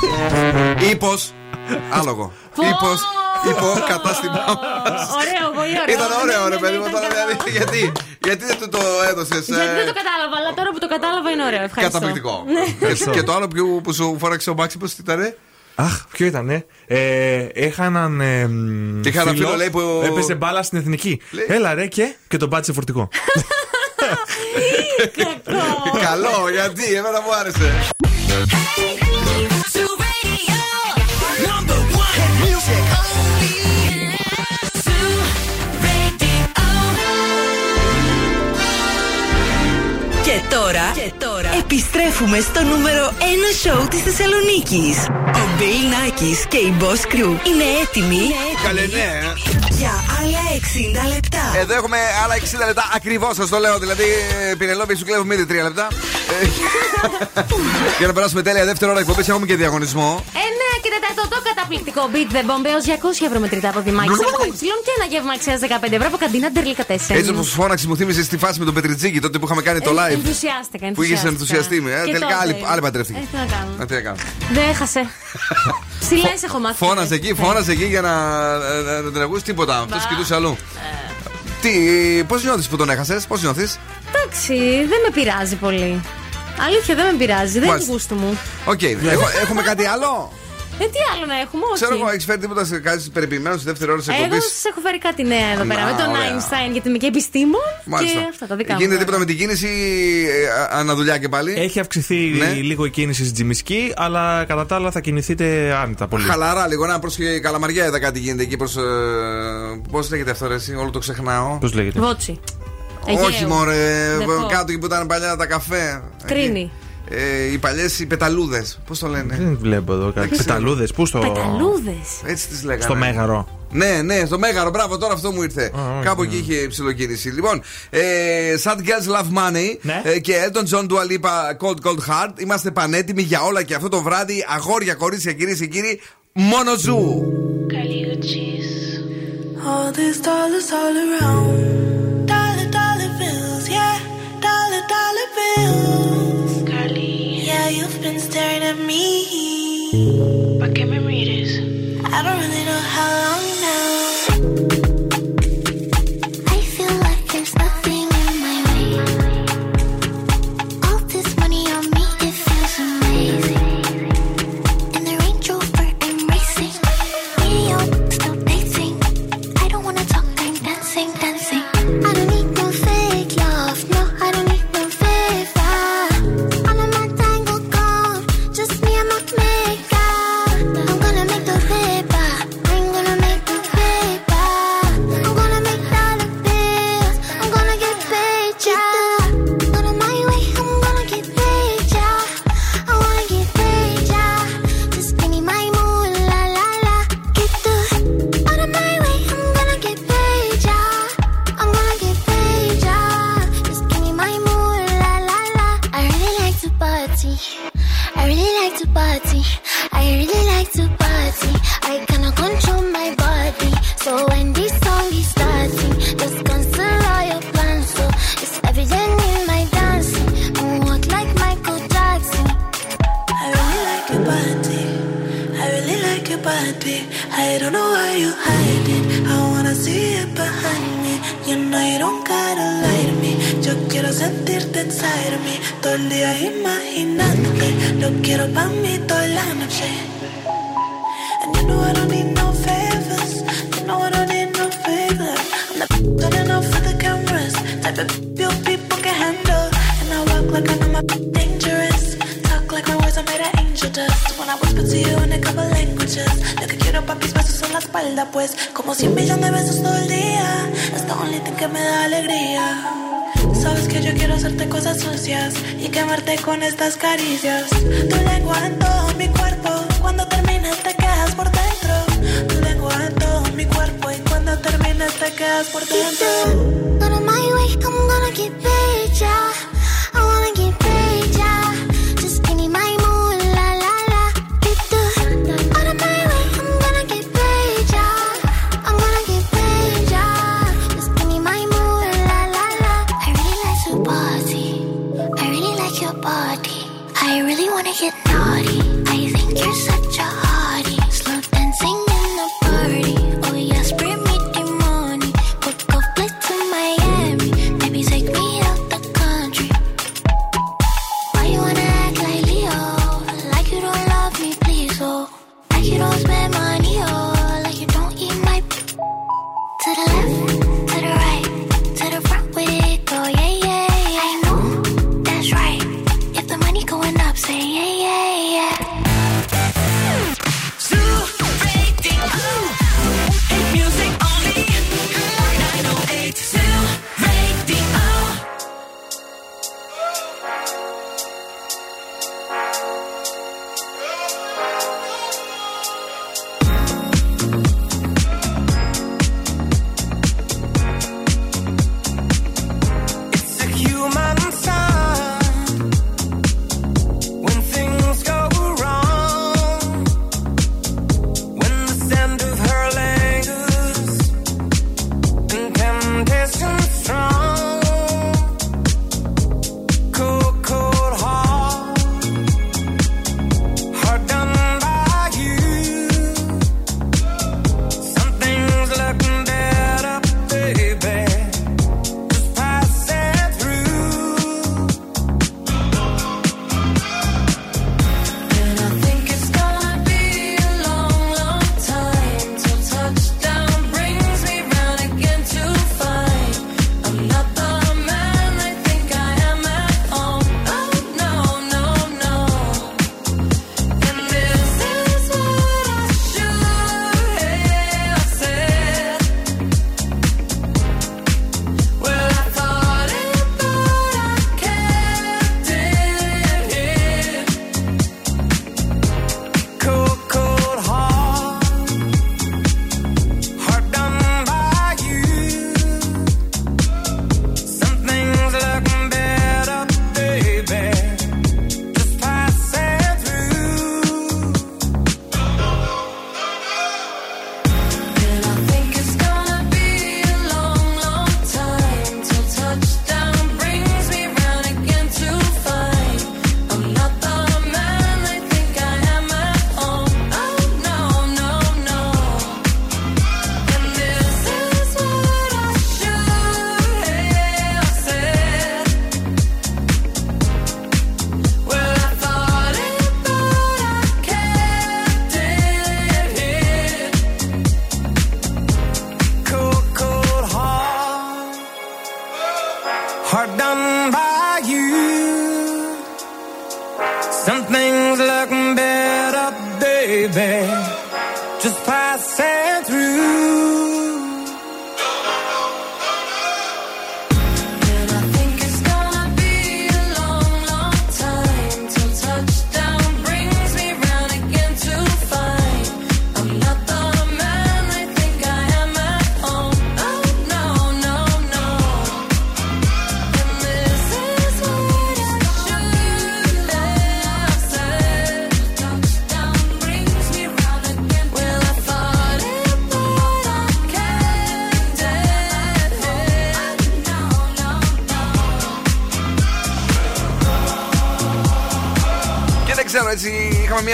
(laughs) Ύπο. Άλογο. Ύπο. Υπό κατάστημά μα. Ωραίο, πολύ ωραίο. Ήταν ωραίο, ρε Ναι, παιδί ναι, μου. ήταν τώρα, κατάλαβα. δηλαδή, Γιατί, γιατί δεν του το έδωσε. Γιατί δεν το κατάλαβα, αλλά τώρα που το κατάλαβα είναι ωραίο. Ευχαριστώ. Καταπληκτικό. Ναι. Και- Και το άλλο που, που σου φόραξε ο Μάξι, πώ ήταν. Αχ, ποιο ήταν, ε? ε είχα έναν. Ε, μ, Είχα ένα φίλο, λέει, που- Έπαιζε μπάλα στην εθνική. Έλα, ρε, και, και τον πάτησε φορτικό. Καλό, γιατί, εμένα μου άρεσε. Και τώρα, και τώρα επιστρέφουμε στο νούμερο 1 σοου της Θεσσαλονίκης. Ο Bill Nackis και η Boss Crew είναι έτοιμοι Καλέ, ναι. για άλλα 60 λεπτά. Εδώ έχουμε άλλα 60 λεπτά ακριβώ, σα το λέω. Δηλαδή, ε, Πινελόπη, σου κλέβουμε ήδη 3 λεπτά. Ε, Για να περάσουμε τέλεια δεύτερη ώρα εκπομπή, έχουμε και διαγωνισμό. Ε, ναι, και τέταρτο το καταπληκτικό beat the bomb έω 200 ευρώ μετρητά από Δημάκη Σαλκοϊψιλών και ένα γεύμα αξία 15 ευρώ από καντίνα Ντερλίκα 4. Έτσι όπω φώναξε, μου θύμισε στη φάση με τον Πετριτζίκη τότε που είχαμε κάνει το live. Ενθουσιάστηκα, Που είχες ενθουσιάστηκα. ενθουσιαστεί. με, ε, Και Τελικά τότε. άλλη, άλλη παντρεύτηκε. Ε, τι να κάνω. Ε, Τι να κάνω. Δεν έχασε. (laughs) Ψηλέ έχω μάθει. Φώναζε εκεί, φώναζε εκεί για να, ε, να την ακούσει τίποτα. Αυτός κοιτούσε αλλού. Τι, πώς νιώθεις που τον έχασες, πώς νιώθεις; Εντάξει, δεν με πειράζει πολύ. Αλήθεια, δεν με πειράζει. Δεν είναι Μάλιστα. γούστο μου. Οκ, έχω- έχουμε κάτι άλλο; Ε, τι άλλο να έχουμε, όχι. Ξέρω εγώ, έχεις φέρει τίποτα σε κάτι περιποιημένος στη δεύτερη ώρα της Εγώ εκπομπής; σας έχω φέρει κάτι νέα εδώ πέρα Να, με τον ωραία. Einstein γιατί είμαι και επιστήμων. Μάλιστα. Και αυτά τα δικά μου. Γίνεται τίποτα με την κίνηση, ε, αναδουλειά και πάλι; Έχει αυξηθεί Ναι. λίγο η κίνηση στην Τσιμισκή, αλλά κατά τα άλλα θα κινηθείτε άνετα πολύ. Χαλαρά λίγο, να προς Καλαμαριά είδα κάτι γίνεται εκεί προς. Πώς λέγεται αυτό, ρε, εσύ, όλο το ξεχνάω. Πώς λέγεται; Βότσι. Όχι, Αιγαίο. μωρέ, Δεπό. κάτω εκεί που ήταν παλιά τα καφέ. Κρίνη. Ε, οι παλιές οι πεταλούδες. Πώς το λένε; Δεν βλέπω εδώ κάτι. ξέρω. Πεταλούδες, πού στο. Πεταλούδες. Έτσι τις λέγανε. Στο Μέγαρο. Ναι, ναι, στο Μέγαρο, μπράβο, τώρα αυτό μου ήρθε. Κάπου εκεί είχε ψηλοκίνηση. Λοιπόν, ε, Sad Girls Love Money Ναι. ε, και Elton John Dua Lipa Cold Cold Heart. Είμαστε πανέτοιμοι για όλα και αυτό το βράδυ. Αγόρια, κορίτσια, κυρίες και κύριοι, μόνο ζου. All these dollars all around. You've been staring at me. ¿Pa qué me mires? I don't really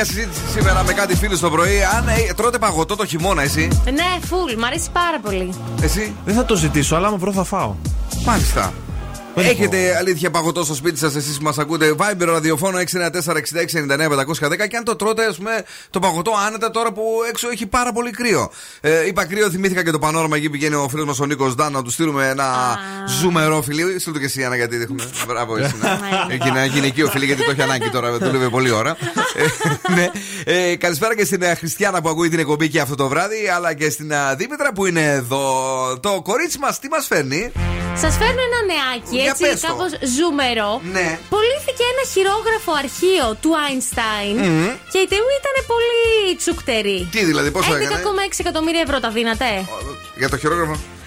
μια συζήτηση σήμερα με κάτι φίλους το πρωί. Αν ε, τρώτε παγωτό το χειμώνα, εσύ. Ναι, φουλ, μ' αρέσει πάρα πολύ. Εσύ. Δεν θα το ζητήσω, αλλά άμα βρω θα φάω. Μάλιστα. Έχετε αλήθεια παγωτό στο σπίτι σας, εσείς που μας ακούτε; Viber ραδιοφώνο 694-6699-510. Και αν το τρώτε, ας πούμε, το παγωτό άνετα τώρα που έξω έχει πάρα πολύ κρύο. Ε, είπα κρύο, θυμήθηκα και το πανόραμα εκεί πηγαίνει ο φίλος μας ο Νίκος Ντάν να του στείλουμε ένα Ζουμερόφιλοι, στείλ το και Σιάννα γιατί έχουμε. Μπράβο, εσύ. Και ένα γυναικείο φίλη γιατί το έχει ανάγκη τώρα, το λέμε πολλή ώρα. Ε, ναι. ε, καλησπέρα και στην ε, Χριστιανά που ακούει την εκπομπή και αυτό το βράδυ, αλλά και στην Δήμητρα που είναι εδώ. Το κορίτσι μας τι μας φέρνει; Σας φέρνω ένα νεάκι, έτσι κάπως ζουμερό. Ναι. Πολύθηκε ένα χειρόγραφο αρχείο του Einstein mm-hmm. και η τιμή ήταν πολύ τσουκτερή. Τι δηλαδή, πόσο έκανε; 11,6 εκατομμύρια ευρώ τα δίνατε. Για το χειρόγραφο.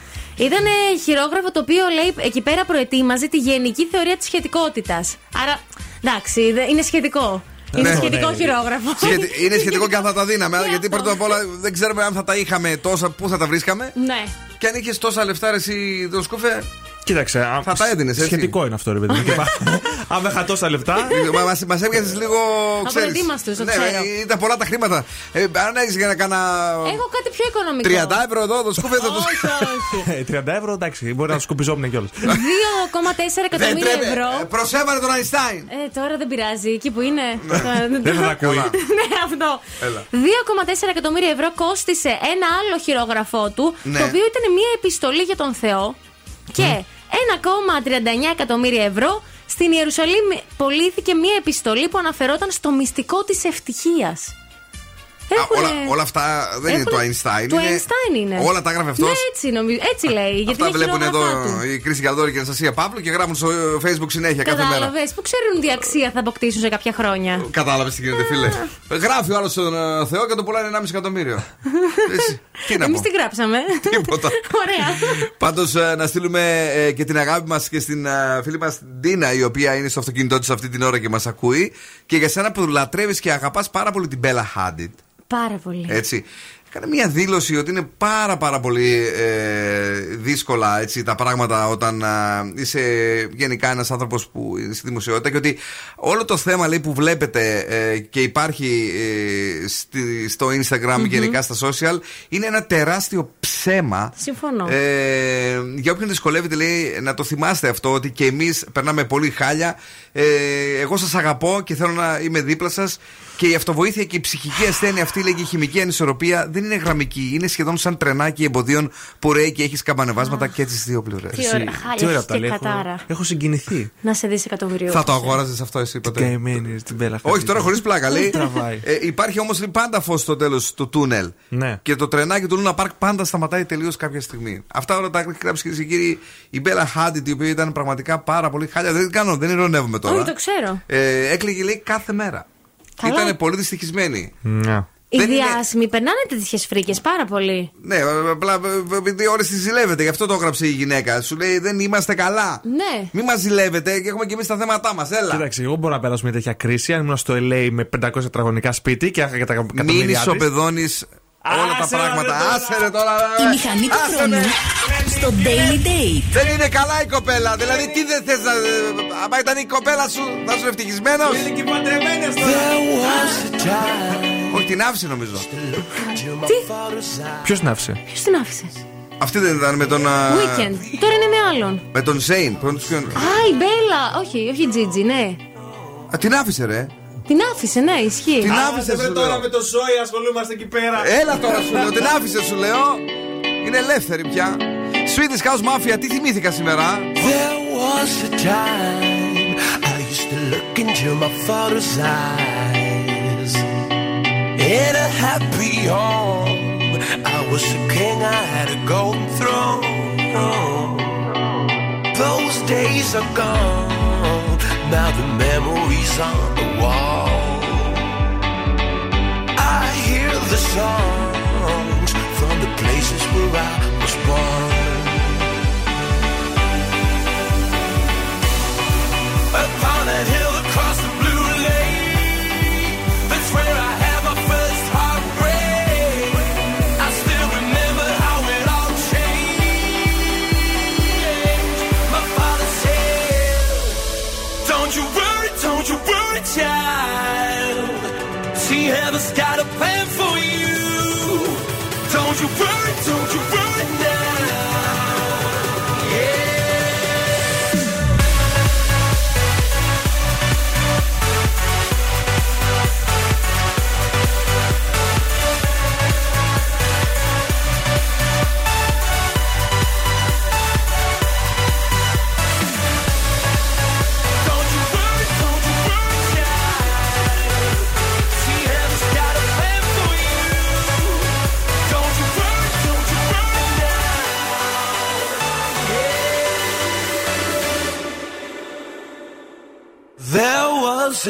Ήταν χειρόγραφο το οποίο λέει εκεί πέρα προετοίμαζε τη γενική θεωρία της σχετικότητας. Άρα, εντάξει, δε- είναι σχετικό. Είναι Ναι. σχετικό Ναι. χειρόγραφο. Σχετι- Είναι σχετικό και αν θα τα δίναμε. γιατί πρώτα απ' όλα δεν ξέρουμε αν θα τα είχαμε τόσα, πού θα τα βρίσκαμε. Ναι. Και αν είχες τόσα λεφτά, ρε, εσύ, το σκούφε. Κοίταξε. α, Θα τα έδινες, έτσι. Σχετικό είναι αυτό, ρε παιδί μου. Και (laughs) πά- (laughs) Αν δεν είχα τόσα λεφτά. Μα έβγαζες λίγο. ξέρεις. Απροετοίμαστος, το Ναι, ξέρω. ήταν πολλά τα χρήματα. Ε, αν έχεις για να κάνα. Έχω κάτι πιο οικονομικό. 30 ευρώ εδώ, το σκούφε θα το Όχι, όχι. (laughs) Ε, 30 ευρώ, εντάξει, μπορεί να σκουπιζόμουν κιόλας. 2,4 εκατομμύρια ευρώ. Προσέβαλε τον Αϊνστάιν. Ε, τώρα δεν πειράζει, εκεί που είναι. Δεν θα τα ακούει. ναι, αυτό. Έλα. 2,4 εκατομμύρια ευρώ κόστησε ένα άλλο χειρόγραφό του, Ναι. το οποίο ήταν μια επιστολή για τον Θεό. Και 1,39 εκατομμύρια ευρώ στην Ιερουσαλήμ πωλήθηκε μια επιστολή που αναφερόταν στο μυστικό της ευτυχίας. Α, Έχουνε- όλα, όλα αυτά δεν είναι έχουνε- του Αϊνστάιν. Του είναι- Einstein είναι. Όλα τα έγραφε αυτός. Ναι, έτσι, νομίζω, έτσι λέει. Γιατί Αυτά είναι βλέπουν εδώ χειρόγραφά του. η Κρίση Καλδόρη και η Αναστασία Παύλου και γράφουν στο Facebook συνέχεια κάθε μέρα. Κατάλαβε. Πού ξέρουν τι αξία θα αποκτήσουν σε κάποια χρόνια. Κατάλαβες τι γίνεται, φίλε. Γράφει ο άλλος στον ε, Θεό και το πουλάνε 1,5 εκατομμύριο. (laughs) Έτσι, Τι να Εμείς πω. τι γράψαμε; Τίποτα. (laughs) Ωραία. Πάντως να στείλουμε ε, και την αγάπη μας και στην ε, φίλη μας Ντίνα, η οποία είναι στο αυτοκίνητό της αυτή την ώρα και μας ακούει. Και για σένα που λατρεύεις και αγαπάς πάρα πολύ την Μπέλα Χάντιτ. Πάρα πολύ. Έτσι. Έκανε μια δήλωση ότι είναι πάρα πάρα πολύ ε, δύσκολα έτσι, τα πράγματα όταν α, είσαι γενικά ένας άνθρωπος που είναι στη δημοσιότητα και ότι όλο το θέμα λέει, που βλέπετε ε, και υπάρχει ε, στη- στο Instagram Μμμ. γενικά στα social είναι ένα τεράστιο ψέμα Συμφωνώ. ε, για όποιον δυσκολεύεται, λέει να το θυμάστε αυτό ότι και εμείς περνάμε πολύ χάλια. Ε, εγώ σας αγαπώ και θέλω να είμαι δίπλα σας. Και η αυτοβοήθεια και η ψυχική ασθένεια αυτή, λέγει η χημική ανισορροπία, δεν είναι γραμμική. Είναι σχεδόν σαν τρενάκι εμποδίων που ρέει και έχεις καμπανεβάσματα και τις στι δύο πλευρές. Τι ωραία, χάλια έχεις τα και λέει, έχω- κατάρα. Έχω συγκινηθεί. Να σε δισεκατομμυριό. Θα το αγόραζες αυτό εσύ ποτέ; Καημένη στην Μπέλα. Όχι, τώρα χωρίς πλάκα. Λέει, (laughs) Τραβάει. ε, υπάρχει όμως πάντα φως στο τέλος του τούνελ. Ναι. Και το τρενάκι του Λούνα Πάρκ πάντα σταματάει τελείως κάποια στιγμή. Αυτά όλα τα έχει γράψει κυρίες και κύριοι η Μπέλα Χάντιτ, η οποία ήταν πραγματικά πάρα πολύ χάλια. Δεν την κάνω, δεν ηρωνεύομαι τώρα. Όχι, το ξέρω. Ε, έκλαιγε λέει κάθε μέρα. Καλά. Ήταν πολύ δυστυχισμένη. Ναι. Οι δεν είναι- διάσημοι περνάνε τέτοιες φρίκες πάρα πολύ. Ναι, απλά ε, επειδή όλε τις ζηλεύετε, γι' αυτό το έγραψε η γυναίκα. Σου λέει δεν είμαστε καλά. Ναι. Μην μας ζηλεύετε και έχουμε και εμεί τα θέματά μας. Έλα. Κοίταξε, εγώ μπορώ να περάσω μια τέτοια κρίση αν ήμουν στο LA με 500 τετραγωνικά σπίτι και για τα Μην εκατομμύρια άντρες. ισοπεδώνει όλα τα Άσε, ρε, πράγματα. τώρα. Άσε ρε τώρα. Η μηχανή του Άσε χρόνου με. στο Daily Date. Δεν είναι καλά η κοπέλα. Δηλαδή, τι δεν θες να. Άμα ήταν η κοπέλα σου, θα ήσουν ευτυχισμένος; Είναι και παντρεμένες Όχι, την άφησε νομίζω. Τι, Ποιος την άφησε; ποιος την άφησε; Αυτή δεν ήταν με τον. α, Weekend. Τώρα είναι με άλλον. Με τον Σέιν. Ποιον τους ποιον- Α, η Μπέλα. Όχι, όχι η Τζίτζι, ναι. Α, την άφησε, ρε. Την άφησε, ναι, ισχύει. Την άφησε, σου τώρα λέω. με το ζώη ασχολούμαστε εκεί πέρα. Έλα τώρα σου λέω, την άφησε σου λέω. Είναι ελεύθερη πια. Swedish House Mafia, τι θυμήθηκα σήμερα; There was a time I used to look into my father's eyes. In a happy home, I was a king, I had a golden throne. Those days are gone, now the memories on the wall. I hear the songs from the places where I was born. Upon that hill Heaven's got a plan for you. Don't you worry,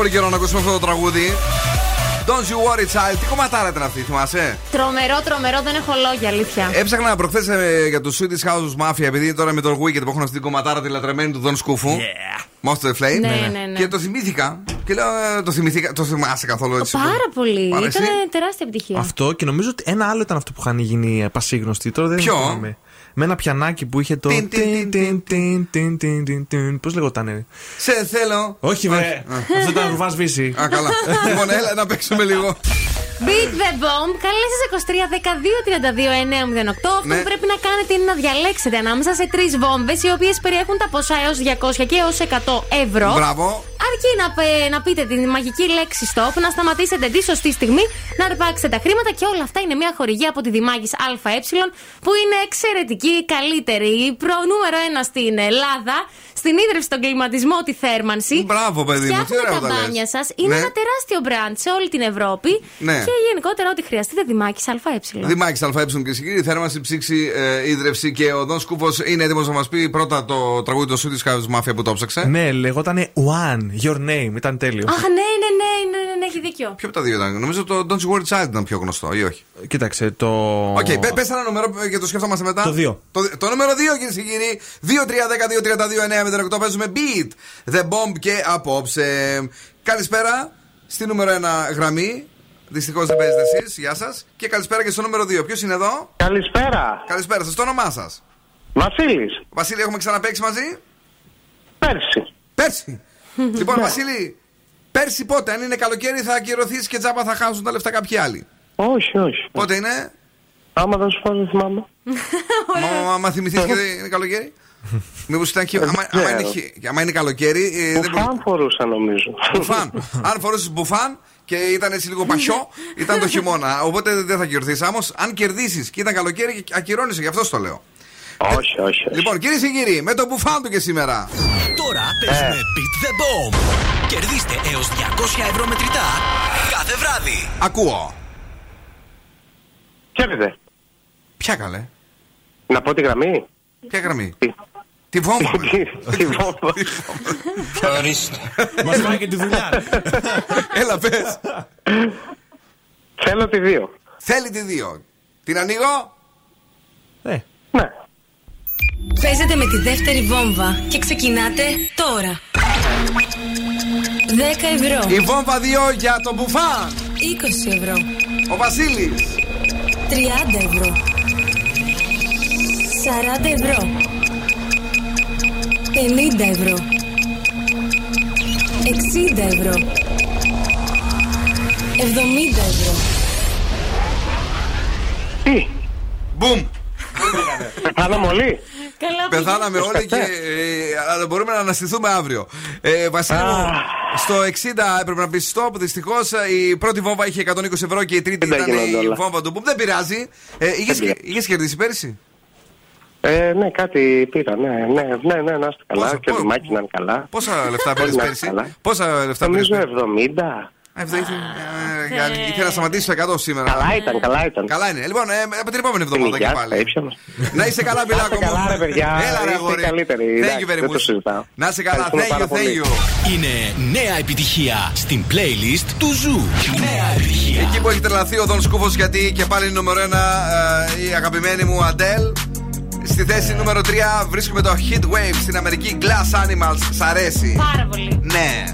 Πολύ καιρό να ακούσουμε αυτό το τραγούδι. Don't you worry, child. Τι κομματάρα ήταν αυτή, θυμάσαι; Τρομερό, τρομερό, δεν έχω λόγια, αλήθεια. Έψαχνα προχθές ε, για το Swedish House Mafia, επειδή τώρα με τον Wicked που έχουν αυτή την κομματάρα τη λατρεμένη του Don Σκούφου. Yeah. Most of the Flame. Ναι, ναι, ναι. Και το θυμήθηκα. Και λέω, ε, το θυμηθήκα. Το θυμάσαι καθόλου έτσι. Πάρα πολύ. Πάρα Ήταν εσύ; τεράστια επιτυχία. Αυτό και νομίζω ότι ένα άλλο ήταν αυτό που είχαν γίνει ε, πασίγνωστοι. Τώρα δεν Ποιο; θυμάμαι. Με ένα πιανάκι που είχε το. Τιν, τιν, τιν, Πώς λεγότανε; Σε θέλω. Όχι, βρε. Αυτό ήταν ρουβάς βύση. Α, καλά. λοιπόν, έλα να παίξουμε λίγο. Beat the Bomb. Καλέστε 23 12 32 908. Αυτό Ναι. που πρέπει να κάνετε είναι να διαλέξετε ανάμεσα σε τρεις βόμβες οι οποίες περιέχουν τα ποσά έως 200 και έως 100 ευρώ. Μπράβο. Αρκεί να, πε- να πείτε την μαγική λέξη stop, να σταματήσετε τη σωστή στιγμή, να αρπάξετε τα χρήματα και όλα αυτά είναι μια χορηγία από τη Δημάκη ΑΕ που είναι εξαιρετική, καλύτερη, η προ νούμερο ένα στην Ελλάδα, στην ίδρυυση, τον κλιματισμό, τη θέρμανση. Μπράβο, παιδί μου, τι Φτιάχνουν ωραία τα τα μπάνια λες. σας. Είναι Ναι. ένα τεράστιο μπραντ σε όλη την Ευρώπη. Ναι. Και γενικότερα ό,τι χρειαστείτε, Δημάκη ΑΕ. Δημάκη ΑΕ και κύριοι, θέρμανση, ψήξη, ε, ίδρυυση και ο Δον Σκούφο είναι έτοιμος να μας πει πρώτα το τραγούδι του Swedish House Mafia που το ψάξε. Ναι, λεγότανε One, Your Name. Ήταν τέλειος. Αχ, ναι, ναι, ναι, ναι, ναι, ναι, έχει δίκιο. Ποιο από τα δύο ήταν. Νομίζω το Don't You Worry Child ήταν πιο γνωστό ή όχι; Κοίταξε, το. Οκ, πε πες ένα νούμερο ε, και το σκεφτόμαστε μετά. Το δύο. Το, το νούμερο 2, κυρίες και κύριοι. 2-3-10-2-32-9-08. Παίζουμε Beat The Bomb και απόψε. Καλησπέρα στη νούμερο 1 γραμμή. Δυστυχώς δεν παίζετε εσείς. Γεια σας. Και καλησπέρα και στο νούμερο 2. Ποιος είναι εδώ; Καλησπέρα. Καλησπέρα σας. Το όνομά σας. Βασίλης. Βασίλη, έχουμε ξαναπαίξει μαζί; Πέρσι. Πέρσι. (laughs) λοιπόν, Βασίλη, πέρσι πότε, αν είναι καλοκαίρι, θα ακυρωθείς και τζάμπα θα χάσουν τα λεφτά κάποιοι άλλοι. Όχι, όχι. Πότε είναι; Άμα δεν σου πω, δεν θυμάμαι. (laughs) Μα, μα, μα θυμηθείς και είναι καλοκαίρι; (laughs) Μήπως ήταν και. Άμα, δεν άμα, είναι, ξέρω. χι- άμα είναι καλοκαίρι. ε, δεν μπορεί- Μπουφάν φορούσα νομίζω. Μπουφάν. Αν φορούσες μπουφάν και ήταν έτσι λίγο πασιό, (laughs) ήταν το χειμώνα. Οπότε δεν θα κερδίσει. Όμω, αν κερδίσεις και ήταν καλοκαίρι, ακυρώνεσαι, γι' αυτό στο λέω. όχι, όχι. Λοιπόν, κυρίε και κύριοι, με το μπουφάν του και σήμερα. Τώρα παίζουμε Beat the Bomb. Κερδίστε έως 200 ευρώ μετρητά κάθε βράδυ. Ακούω. Χαίρετε. Ποια καλέ; Να πω τη γραμμή. Ποια γραμμή; Τη βόμβα. Τη βόμβα. Μας πάει και τη δουλειά. Έλα, πες. Θέλω τη δύο. Θέλει τη δύο. Την ανοίγω. Ναι. Ναι. Παίζετε με τη δεύτερη βόμβα και ξεκινάτε τώρα. 10 ευρώ. Η βόμβα 2 για το μπουφάν. 20 ευρώ. Ο Βασίλης. 30 ευρώ. 40 ευρώ. 50 ευρώ. 60 ευρώ. 70 ευρώ. Τι; Μπούμ. Πεθάναμε όλοι; Καλά, Πεθάναμε όλοι και ε, αλλά μπορούμε να αναστηθούμε αύριο. Ε, Βασίλη μου, στο 60 έπρεπε να πεις stop. Δυστυχώς η πρώτη βόμβα είχε 120 ευρώ και η τρίτη Δεν τα ήταν γίνονται η όλα. βόμβα του Μπουμ. Δεν πειράζει. Ε, είχες, κερδίσει πέρυσι; Ε, ναι, κάτι πήρα. Ναι, ναι, ναι, ναι να είστε καλά. Πόσα, και ο Δημάκης να είναι καλά. Πόσα λεφτά πήρε πέρσι; Πόσα λεφτά πήρε. Νομίζω 70. Ε, ε, ε, ήθελα να σταματήσεις το 100 σήμερα. Καλά ήταν, καλά ήταν. Καλά είναι. Λοιπόν, από την επόμενη εβδομάδα και πάλι. Να είσαι καλά, Μπιλάκο. Καλά, ρε παιδιά. Έλα, ρε αγόρι. Thank you very much. Να είσαι καλά. Thank you, thank you. Είναι νέα επιτυχία στην playlist του Zoo. Νέα επιτυχία. Εκεί που έχει τρελαθεί ο Δον Σκούφος γιατί και πάλι νούμερο 1 η αγαπημένη μου Αντέλ. Στη θέση νούμερο 3 βρίσκουμε το Heat Waves στην Αμερική Glass Animals. Σας αρέσει πάρα πολύ. Ναι.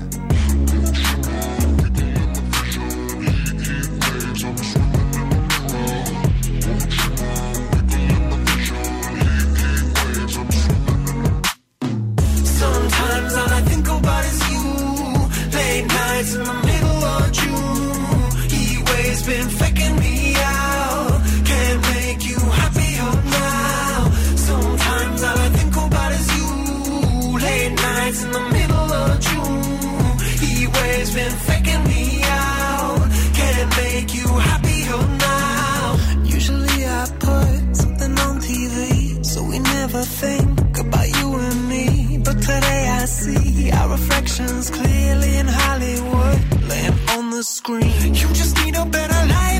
reflections clearly in Hollywood, laying on the screen. You just need a better life.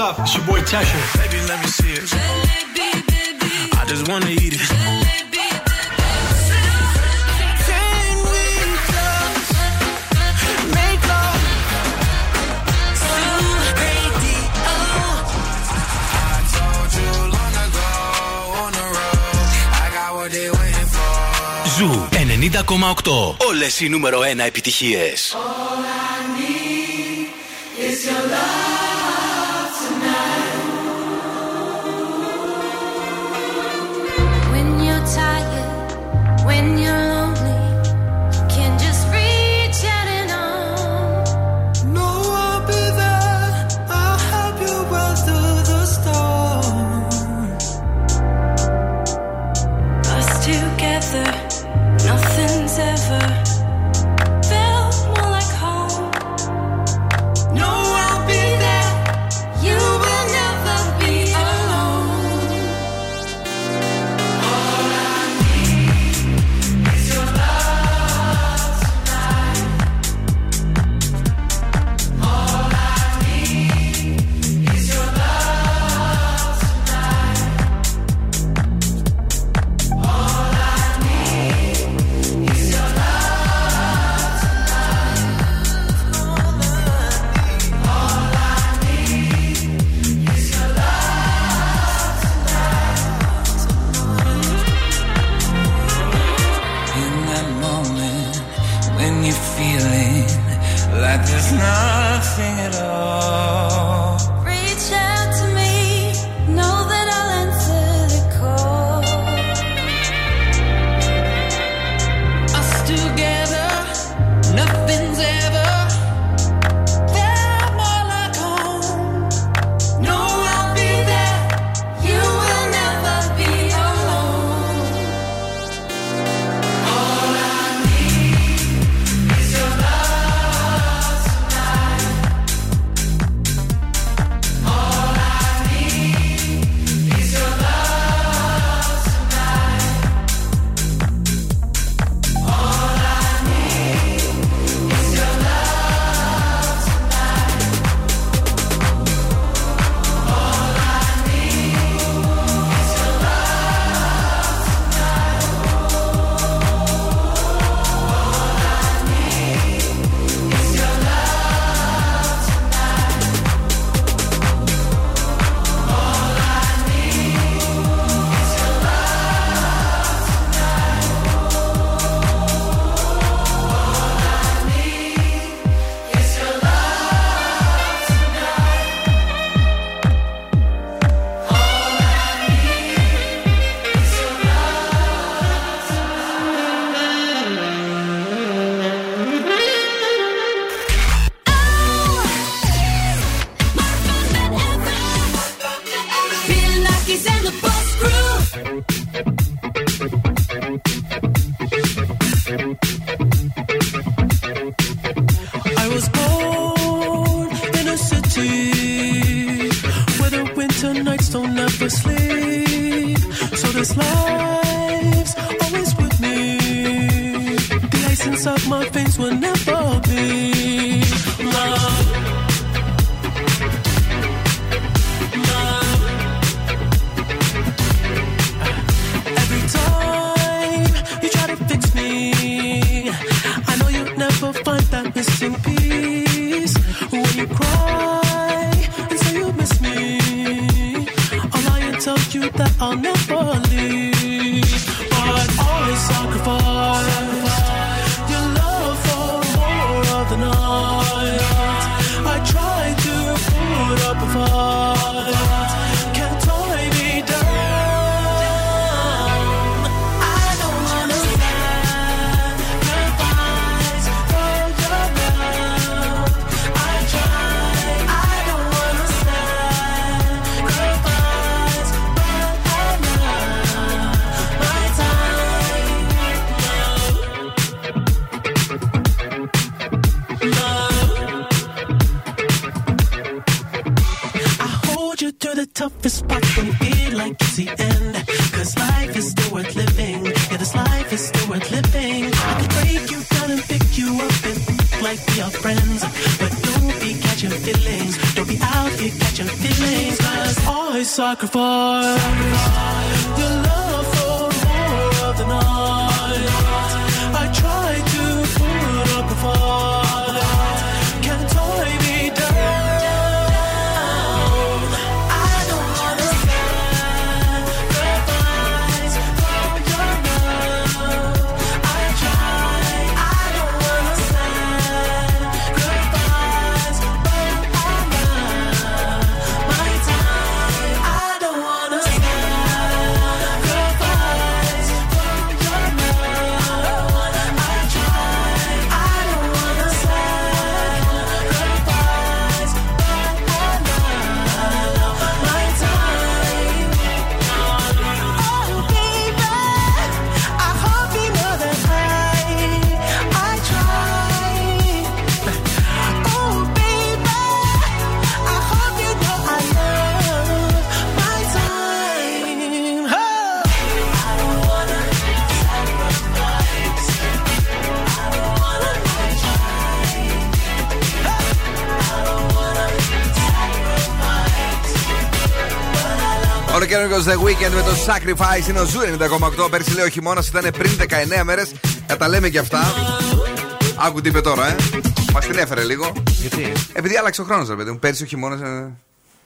up? It's your boy Tesha. Baby, let me see it. Jalebi, baby. I just wanna eat it. Jalebi, Can we just make love radio? I told you long ago on the road, I got what they waiting for. Ζου 90,8. Όλες οι νούμερο 1 επιτυχίες. Oh. you're feeling like there's nothing at all. The Weeknd με το Sacrifice είναι ο Zoo 90,8. Πέρσι λέει ο χειμώνας ήταν πριν 19 μέρες. Θα τα λέμε και αυτά. Άκου τι είπε τώρα, ε. Μας την έφερε λίγο. Γιατί; Επειδή άλλαξε ο χρόνος, ρε παιδί μου. Πέρσι ο χειμώνας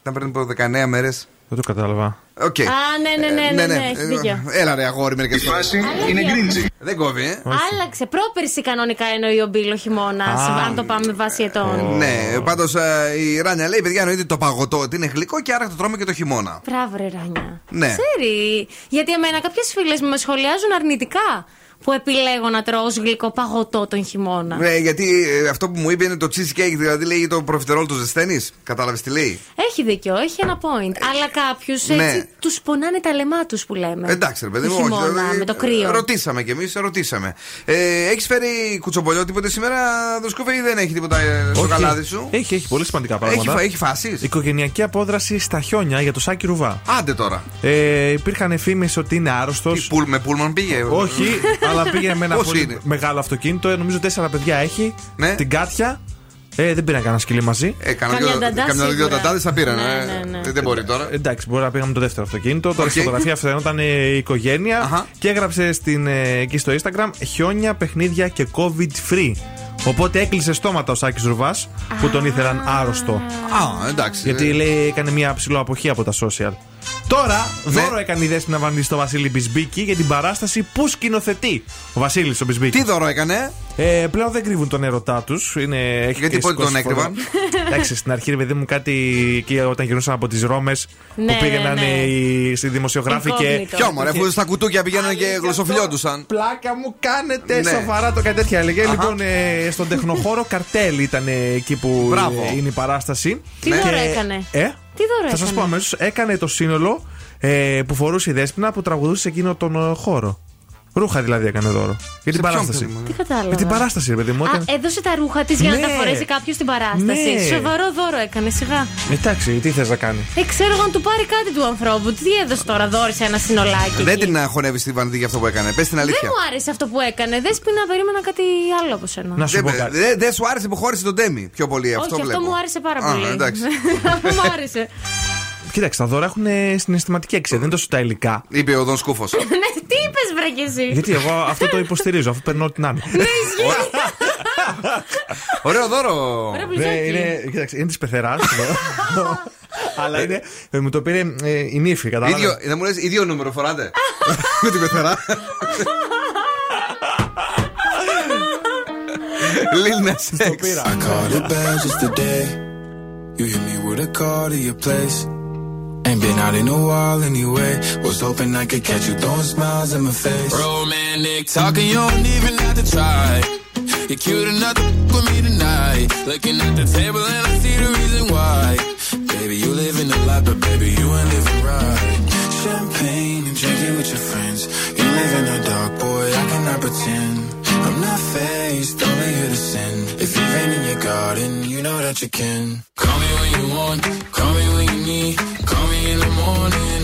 ήταν πριν από 19 μέρες. Δεν το κατάλαβα. Οκ. Α, ναι, ναι, ναι, ναι, ναι, έχεις δίκιο. Έλα ρε αγόρι μερικές φορές. είναι cringy. Δεν κόβει, ε. Άλλαξε. Πρόπερσι κανονικά εννοεί ο Μπίλο χειμώνας. Α. Αν το πάμε βάσει ετών. Ναι, πάντως η Ράνια λέει: Παιδιά, εννοείται το παγωτό ότι είναι γλυκό και άρα το τρώμε και το χειμώνα. Μπράβο, ρε Ράνια. Ναι. Ξέρει. Γιατί εμένα κάποιες φίλες μου με σχολιάζουν αρνητικά που επιλέγω να τρώω ως γλυκό παγωτό τον χειμώνα. Ναι, γιατί ε, αυτό που μου είπε είναι το cheesecake, δηλαδή λέει το προφιτερόλ το ζεσταίνεις. Κατάλαβες τι λέει; Έχει δίκιο, έχει ένα point. Αλλά κάποιους ναι. έτσι τους πονάνε τα λεμά τους που λέμε. Εντάξει, ρε παιδί Το μου, όχι, χειμώνα, δηλαδή, με το κρύο. Ρωτήσαμε κι εμείς, ρωτήσαμε. Ε, έχεις φέρει κουτσομπολιό τίποτε σήμερα, Δον Σκούφε, ή δεν έχει τίποτα ε, στο Όχι. καλάθι σου; Έχει, έχει πολύ σημαντικά πράγματα. φα- έχει φάσεις; Οικογενειακή απόδραση στα χιόνια για το Σάκη Ρουβά. Άντε τώρα. Ε, υπήρχαν φήμες ότι είναι άρρωστος. Πουλ, με πούλμαν πήγε; Όχι, (laughs) αλλά πήγε με ένα Πώς πολύ είναι; μεγάλο αυτοκίνητο. Ε, Νομίζω τέσσερα παιδιά έχει. Ναι. Την Κάτια. Ε, δεν πήραν κανένα σκυλί μαζί. Ε, κανένα Καμιά δύο- νταντά καμιά δύο σίγουρα. νταντάδες θα πήραν, Ναι, ε. Δεν μπορεί τώρα. Εντάξει, μπορεί να πήγαμε το δεύτερο αυτοκίνητο. Τώρα Οκ. στη φωτογραφία φαινόταν ε, η οικογένεια και έγραψε στην, ε, εκεί στο Instagram χιόνια, παιχνίδια και COVID free. Οπότε έκλεισε στόματα ο Σάκης Ρουβάς που τον ήθελαν άρρωστο. Α, εντάξει. Γιατί λέει έκανε μια ψηλό αποχή από τα social. Τώρα, δώρο έκανε η Δέσποινα Βανδύ στο Βασίλη Μπισμπίκη για την παράσταση που σκηνοθετεί ο Βασίλης ο Μπισμπίκη. Τι δώρο έκανε; Ε, πλέον δεν κρύβουν τον έρωτά τους. Γιατί πότε τον έκρυβαν; Εντάξει, στην αρχή, ρε παιδί μου, κάτι εκεί όταν γυρνούσαν από τις Ρώμες Ναι, που πήγαιναν ναι. οι στη δημοσιογράφοι και. Incognito. Ποιο μωρέ, αφού στα κουτούκια πηγαίνανε και γλωσσοφιλιόντουσαν. Πλάκα μου κάνετε Ναι. σοβαρά το κάτι τέτοια έλεγε. Αχα. Λοιπόν, ε, στον τεχνοχώρο καρτέλ ήταν ε, εκεί που Μπράβο. ε, είναι η παράσταση. Τι δώρο έκανε; Ε, Τι δώρο θα σας έκανε; πω αμέσως. Έκανε το σύνολο ε, που φορούσε η Δέσποινα που τραγουδούσε σε εκείνο τον ε, χώρο. Ρούχα δηλαδή έκανε δώρο. Για την ποιον, παράσταση. παιδί μου; Τι κατάλαβα. Για την παράσταση, ρε παιδί μου. Α, Όταν... έδωσε τα ρούχα της για να Ναι. τα φορέσει κάποιος στην παράσταση. Ναι. Σοβαρό δώρο έκανε, σιγά. Εντάξει, τι θες να κάνει; Ε, ξέρω εγώ αν του πάρει κάτι του ανθρώπου. Τι έδωσε τώρα, δώρισε ένα συνολάκι. Δεν εκεί; την χωνεύει στη Βανδί για αυτό που έκανε. Πες την Δεν αλήθεια. μου άρεσε αυτό που έκανε. Δεν σπίνα, περίμενα κάτι άλλο από σένα. Να σου Δεν πω κάτι. δεν- δεν σου άρεσε που χώρισε τον Τέμι πιο πολύ. Όχι, Αυτό αυτό βλέπω. μου άρεσε πάρα Α, πολύ. εντάξει. Αυτό (laughs) μου άρεσε. Κοίταξε, τα δώρα έχουν ε, συναισθηματική αξία, δεν είναι τόσο τα υλικά. Είπε ο Δον Σκούφος. (laughs) ναι, τι είπες, βρε κι εσύ. Γιατί εγώ αυτό το υποστηρίζω, αφού περνώ ό,τι να είναι. Ναι, ισχύει. Ωραίο δώρο. Ωραίο Ναι, μπλουζάκι. είναι, κοίταξε, είναι της πεθεράς. (laughs) Αλλά είναι. ε, Μου το πήρε ε, η νύφη, κατάλαβες. Ίδιο, δεν μου λες, ίδιο νούμερο φοράτε. (laughs) Με την πεθερά. Lil Nas X. I called it bad just today. You hit me with a call to your place. Ain't been out in a while anyway. Was hoping I could catch you throwing smiles in my face. Romantic talking, you don't even have to try. You're cute enough to with me tonight. Looking at the table and I see the reason why. Baby, you living a lot, but baby, you ain't living right. Champagne and drinking with your friends. You live in the dark, boy, I cannot pretend. I'm not faced, only here to sin. If you rain in your garden, you know that you can. Call me when you want, call me when you need. Call me in the morning,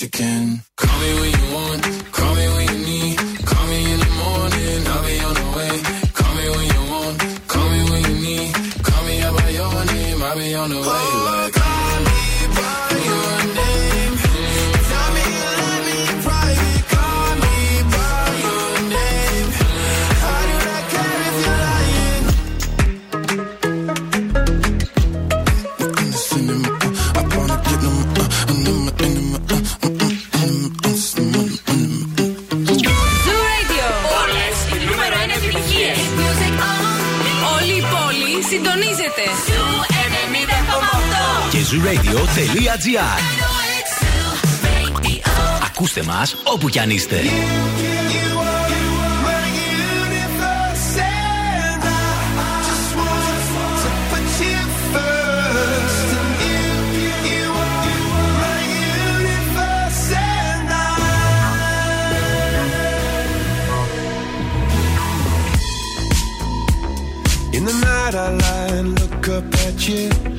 You you can. Call me when you want, call me when you need. Call me in the morning, I'll be on the way. Call me when you want, call me when you need. Call me by your name, I'll be on the way. Βίλοι του ΡΑΙΔΙΟ. Ακούστε μας όπου κι αν είστε, κοιτάξτε.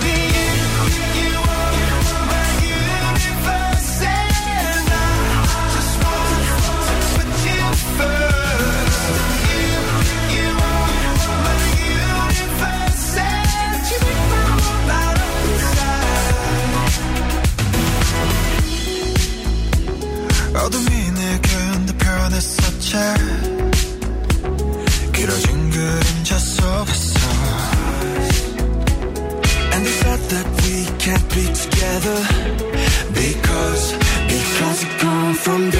편했었지 길어진 그림자 속에서 And the thought that we can't be together Because, because we come from different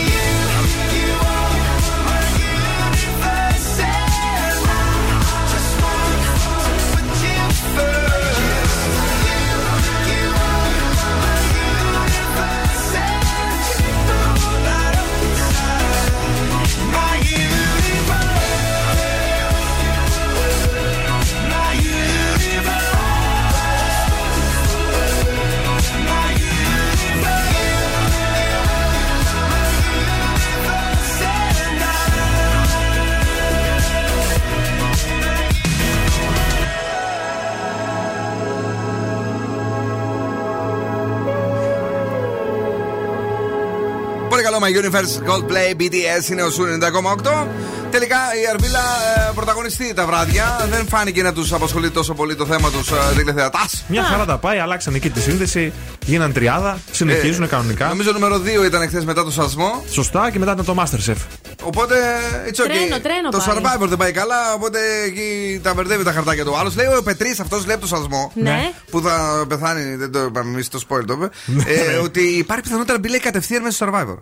My Universe Coldplay BTS είναι ο Σου 90,8. Τελικά η Αρβίλα ε, πρωταγωνιστεί τα βράδια. Δεν φάνηκε να τους απασχολεί τόσο πολύ το θέμα τους ε, τηλεθεατά. Μια χαρά τα πάει, αλλάξαν εκεί τη σύνδεση, γίναν τριάδα, συνεχίζουν κανονικά. Ε, Νομίζω νούμερο 2 ήταν χθες μετά το σασμό. Σωστά και μετά ήταν το Masterchef. Οπότε it's okay. Τρένο, τρένο το πάει. survivor δεν πάει καλά, οπότε εκεί τα μπερδεύει τα χαρτάκια του. Άλλος λέει ο Πετρή, αυτός λέει από το σασμό. Ναι. Που θα πεθάνει, δεν το είπαμε εμείς, το spoil το είπε. ε, ότι υπάρχει πιθανότητα να μπει λέει κατευθείαν μέσα στο survivor.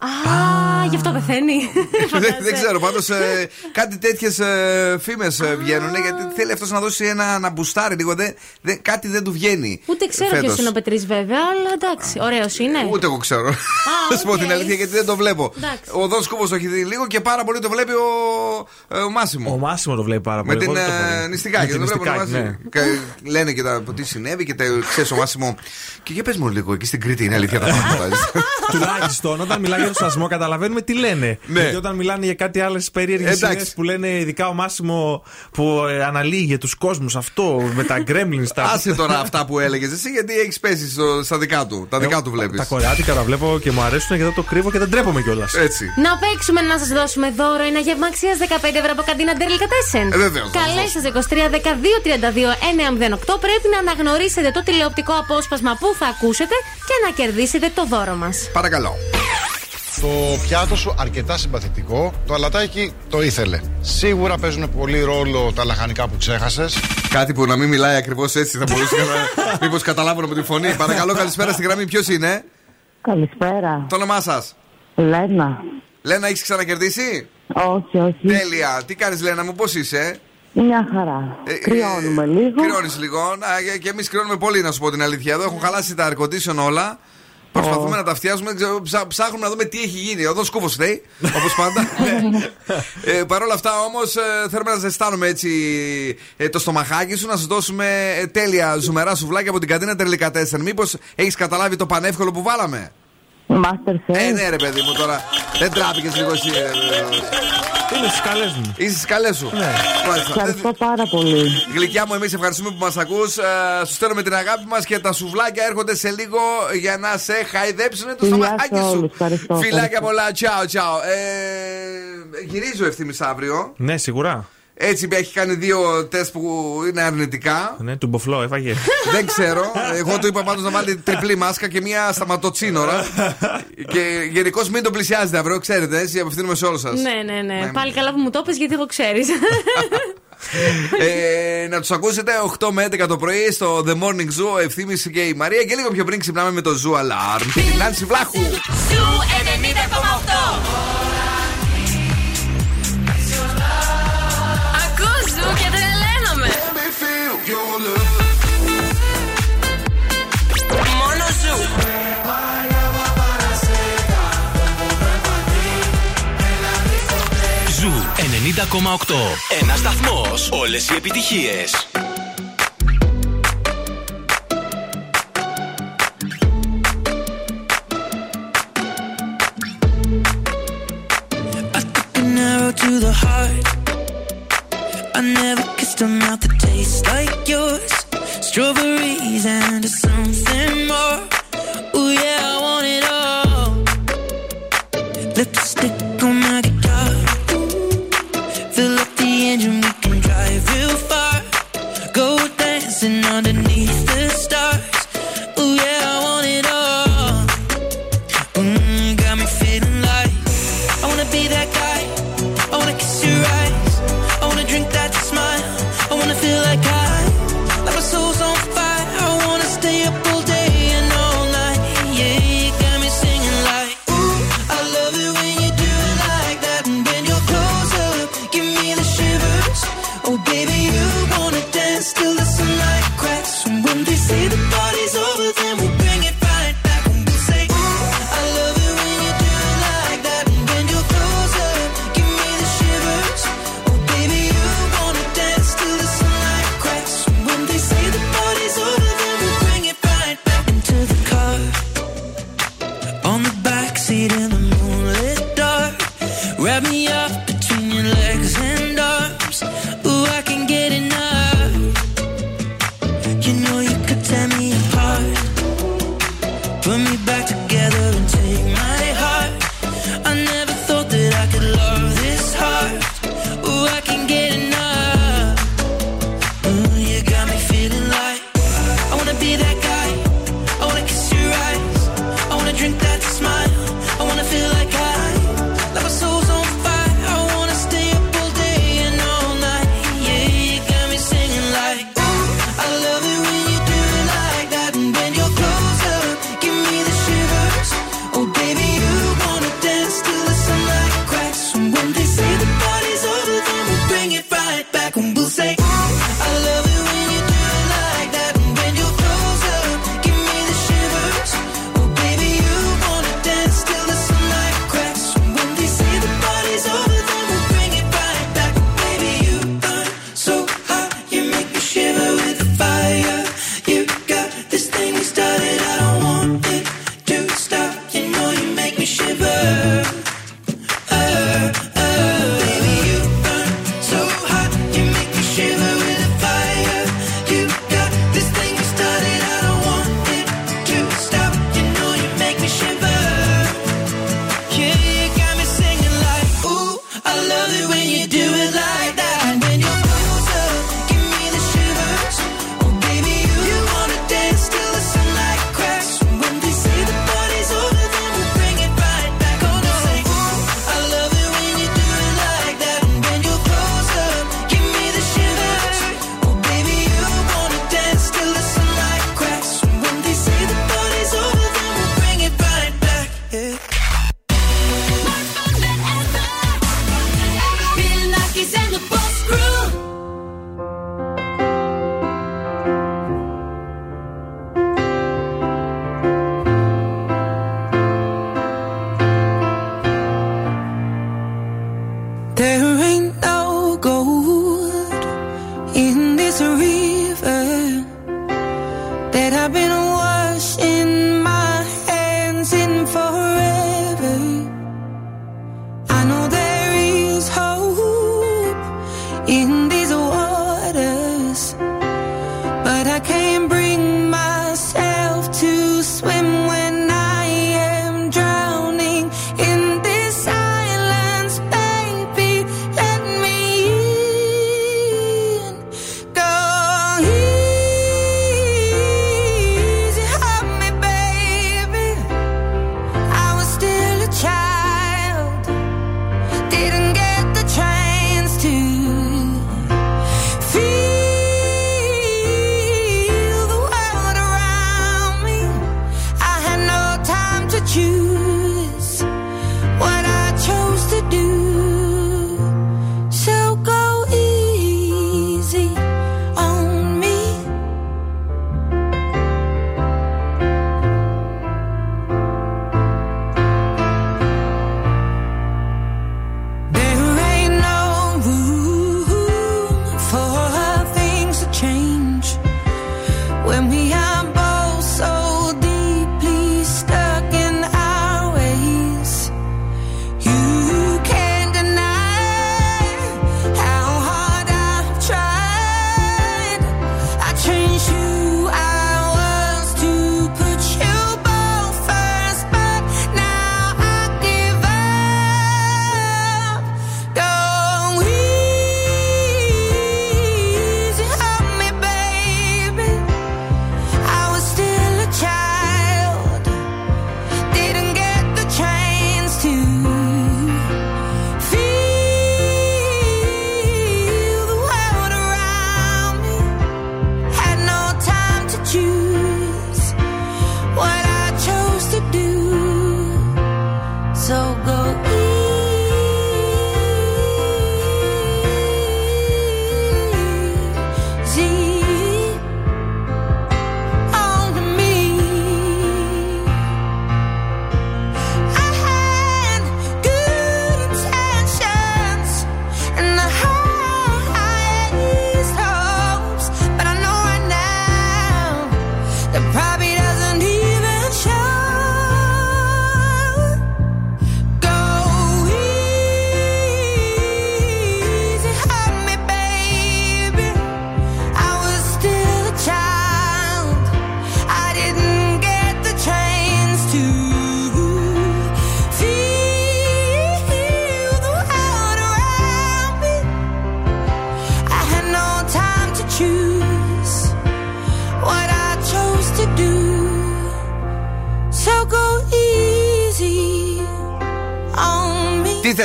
Α, γι' αυτό πεθαίνει. (laughs) δεν, δεν ξέρω, πάντως κάτι τέτοιες φήμες βγαίνουν γιατί θέλει αυτός να δώσει ένα να μπουστάρει λίγο. Δεν, δεν, κάτι δεν του βγαίνει. Ούτε ξέρω φέτος. ποιο είναι ο Πετρής βέβαια, αλλά εντάξει, ωραίος είναι. Ούτε εγώ ξέρω. (laughs) Να σου πω την αλήθεια γιατί δεν το βλέπω. Εντάξει. Ο Δόν Κούμπο το έχει δει λίγο και πάρα πολύ το βλέπει ο, ε, ο Μάσιμο. Ο Μάσιμο το βλέπει πάρα Με πολύ. την εγώ δεν το ε, βλέπω. νηστικάκη. Με Δεν την το βλέπω νηστικάκη, μαζί. ναι. Και Λένε και τα, τι συνέβη και ξέρεις ο Μάσιμο. Και για πες μου λίγο, εκεί στην Κρήτη είναι αλήθεια τα πράγματα. (laughs) Τουλάχιστον όταν μιλάει για το σασμό, καταλαβαίνουμε τι λένε. Ναι. Γιατί όταν μιλάνε για κάτι άλλες περίεργες Εντάξει. ιδέες που λένε ειδικά ο Μάσιμο που ε, αναλύει για τους κόσμους αυτό με τα γκρέμλιν. Τα... Άσε τώρα αυτά που έλεγες εσύ γιατί έχεις πέσει στο- στα δικά του. Τα δικά του βλέπεις. Τα κορεάτικα τα βλέπω και μου αρέσουν γιατί το κρύβω και δεν τρέπομαι κιόλας. Έτσι. Να παίξουμε να σας δώσουμε δώρο ένα γεύμα αξίας 15 ευρώ από καντίνα Ντέρλικα Ε, βεβαίως, να Καλέ σας σα 23 12 32 908. Πρέπει να αναγνωρίσετε το τηλεοπτικό απόσπασμα που θα ακούσετε και να κερδίσετε το δώρο μας. Παρακαλώ. Το πιάτο σου αρκετά συμπαθητικό. Το αλατάκι το ήθελε. Σίγουρα παίζουν πολύ ρόλο τα λαχανικά που ξέχασες. Κάτι που να μην μιλάει ακριβώς έτσι θα μπορούσε να. (laughs) Μήπως καταλάβουν από τη φωνή. Παρακαλώ, καλησπέρα στη γραμμή. Ποιος είναι, Καλησπέρα. το όνομά σας; Λένα. Λένα, έχεις ξανακερδίσει; Όχι, όχι. Τέλεια. Τι κάνεις, Λένα μου, πώς είσαι; Μια χαρά. Κρυώνουμε λίγο. Κρυώνεις λίγο. Α, και- Και εμείς κρυώνουμε πολύ, να σου πω την αλήθεια. Εδώ έχουν χαλάσει τα air condition όλα. Προσπαθούμε να τα φτιάσουμε. δεν ξέρω, ψά- Ψάχνουμε να δούμε τι έχει γίνει. Εδώ σκούφο λέει, όπως πάντα. (laughs) Ναι. ε, Παρ' όλα αυτά όμως θέλουμε να ζεστάνουμε έτσι ε, το στομαχάκι σου, να σου δώσουμε ε, τέλεια ζουμερά σουβλάκια από την καντίνα Τερλικά 4. Μήπως έχεις καταλάβει το πανεύκολο που βάλαμε; Masterchef. Ε, ναι, ρε παιδί μου τώρα. Δεν τράπηκε λίγο εσύ. ε, ε, Είναι στις καλές μου. Είσαι στις καλές σου. Ναι. Μάλιστα. Ευχαριστώ πάρα πολύ. Γλυκιά μου, εμείς ευχαριστούμε που μας ακούς. Σου στέλνουμε την αγάπη μας και τα σουβλάκια έρχονται σε λίγο για να σε χαϊδέψουν το Φιλιά στομαχάκι σε σου. όλους. Ευχαριστώ, Φιλάκια ευχαριστώ. πολλά. Τσάω, τσάω. Ε, γυρίζω ευθύνη αύριο. Ναι, σίγουρα. Έτσι έχει κάνει δύο τεστ που είναι αρνητικά. Ναι, του μποφλό έφαγε. (laughs) Δεν ξέρω. Εγώ του είπα πάντως να βάλει τριπλή μάσκα και μία σταματοτσίνορα. και γενικώς μην τον πλησιάζετε αύριο, ξέρετε. Έτσι απευθύνουμε σε όλους σας. Ναι, ναι, ναι. Πάλι καλά που μου το πες γιατί εγώ ξέρεις. (laughs) ε, να τους ακούσετε 8 με 11 το πρωί στο The Morning Zoo, ο Ευθύμης και η Μαρία. Και λίγο πιο πριν ξυπνάμε με το Zoo Alarm. Και την Νάνση Βλάχου. Zoo 90,8 Μόνο Ζου Ζου 90,8. Ένα σταθμό. Όλε οι επιτυχίε. An arrow to the heart. I never kissed a mouth that tastes like yours. Strawberries and something more. Oh yeah, I want it all. Lipstick on my guitar. Fill up the engine, we can drive real far. Go dancing underneath the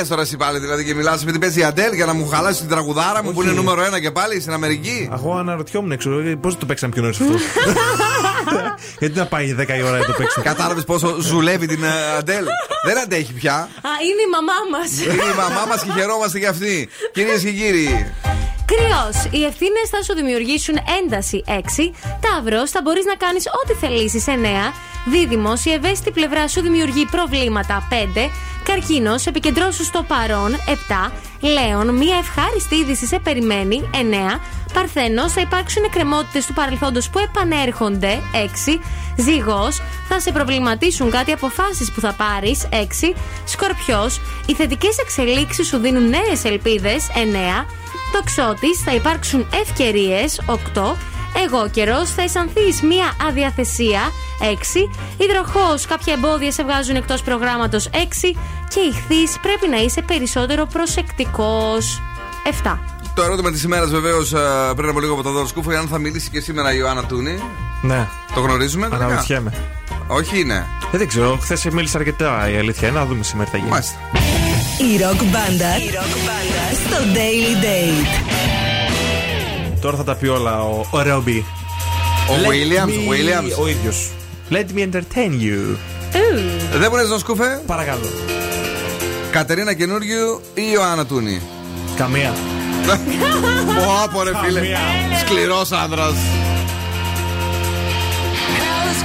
τώρα εσύ πάλι, δηλαδή, και μιλάς με την παίζει η Αντέλ για να μου χαλάσεις την τραγουδάρα μου που Όχι. είναι νούμερο ένα και πάλι στην Αμερική. Εγώ αναρωτιόμουν έξω, πώς το παίξαμε πιο νωρί αυτό; (laughs) Γιατί να πάει 10 η ώρα να το παίξουμε. Κατάλαβες πόσο ζουλεύει την ε, Αντέλ; Δεν αντέχει πια. Α, είναι η μαμά μας. Είναι η μαμά μας και χαιρόμαστε για αυτή. Κυρίες και κύριοι. Κρυός. Οι ευθύνες θα σου δημιουργήσουν ένταση 6. Ταύρος. Θα μπορείς να κάνεις ό,τι θελήσεις 9. Δίδυμος. Η ευαίσθητη πλευρά σου δημιουργεί προβλήματα 5. Καρκίνος. Επικεντρώσου στο παρόν 7. Λέων. Μία ευχάριστη είδηση σε περιμένει 9. Παρθένος. Θα υπάρξουν εκκρεμότητες του παρελθόντος που επανέρχονται 6. Ζυγός. Θα σε προβληματίσουν κάτι αποφάσεις που θα πάρεις 6. Σκορπιός. Οι θετικές εξελίξεις σου δίνουν νέες ελπίδες 9. Τοξότης, θα υπάρξουν ευκαιρίες 8. Εγώ καιρός, θα αισθανθεί μία αδιαθεσία 6. Υδροχός, κάποια εμπόδια σε βγάζουν εκτός προγράμματος 6. Και ηχθή, πρέπει να είσαι περισσότερο προσεκτικός 7. Το ερώτημα της ημέρας βεβαίως πριν από λίγο από τον Δώρο Σκούφο, αν θα μιλήσει και σήμερα η Ιωάννα Τούνη. Ναι. Το γνωρίζουμε, τελικά; Αναρωτιέμαι. Όχι είναι. Ε, δεν ξέρω, χθες μίλησε αρκετά η αλήθεια. είναι. Να δούμε σήμερα τι θα γίνει. Μάλιστα. Η ροκ μπάντα στο Daily Date. Τώρα θα τα πει όλα ο, ο Ρόμπι. Ο Let Williams, me- ο Williams. Ο ίδιος. Let me entertain you. Δεν μπορεί να σκούφε. Παρακαλώ. Κατερίνα Καινούργιου ή Ιωάννα Τούνη; Καμία. Πω, πω, ρε φίλε. Καμία. Σκληρός άντρα. Hell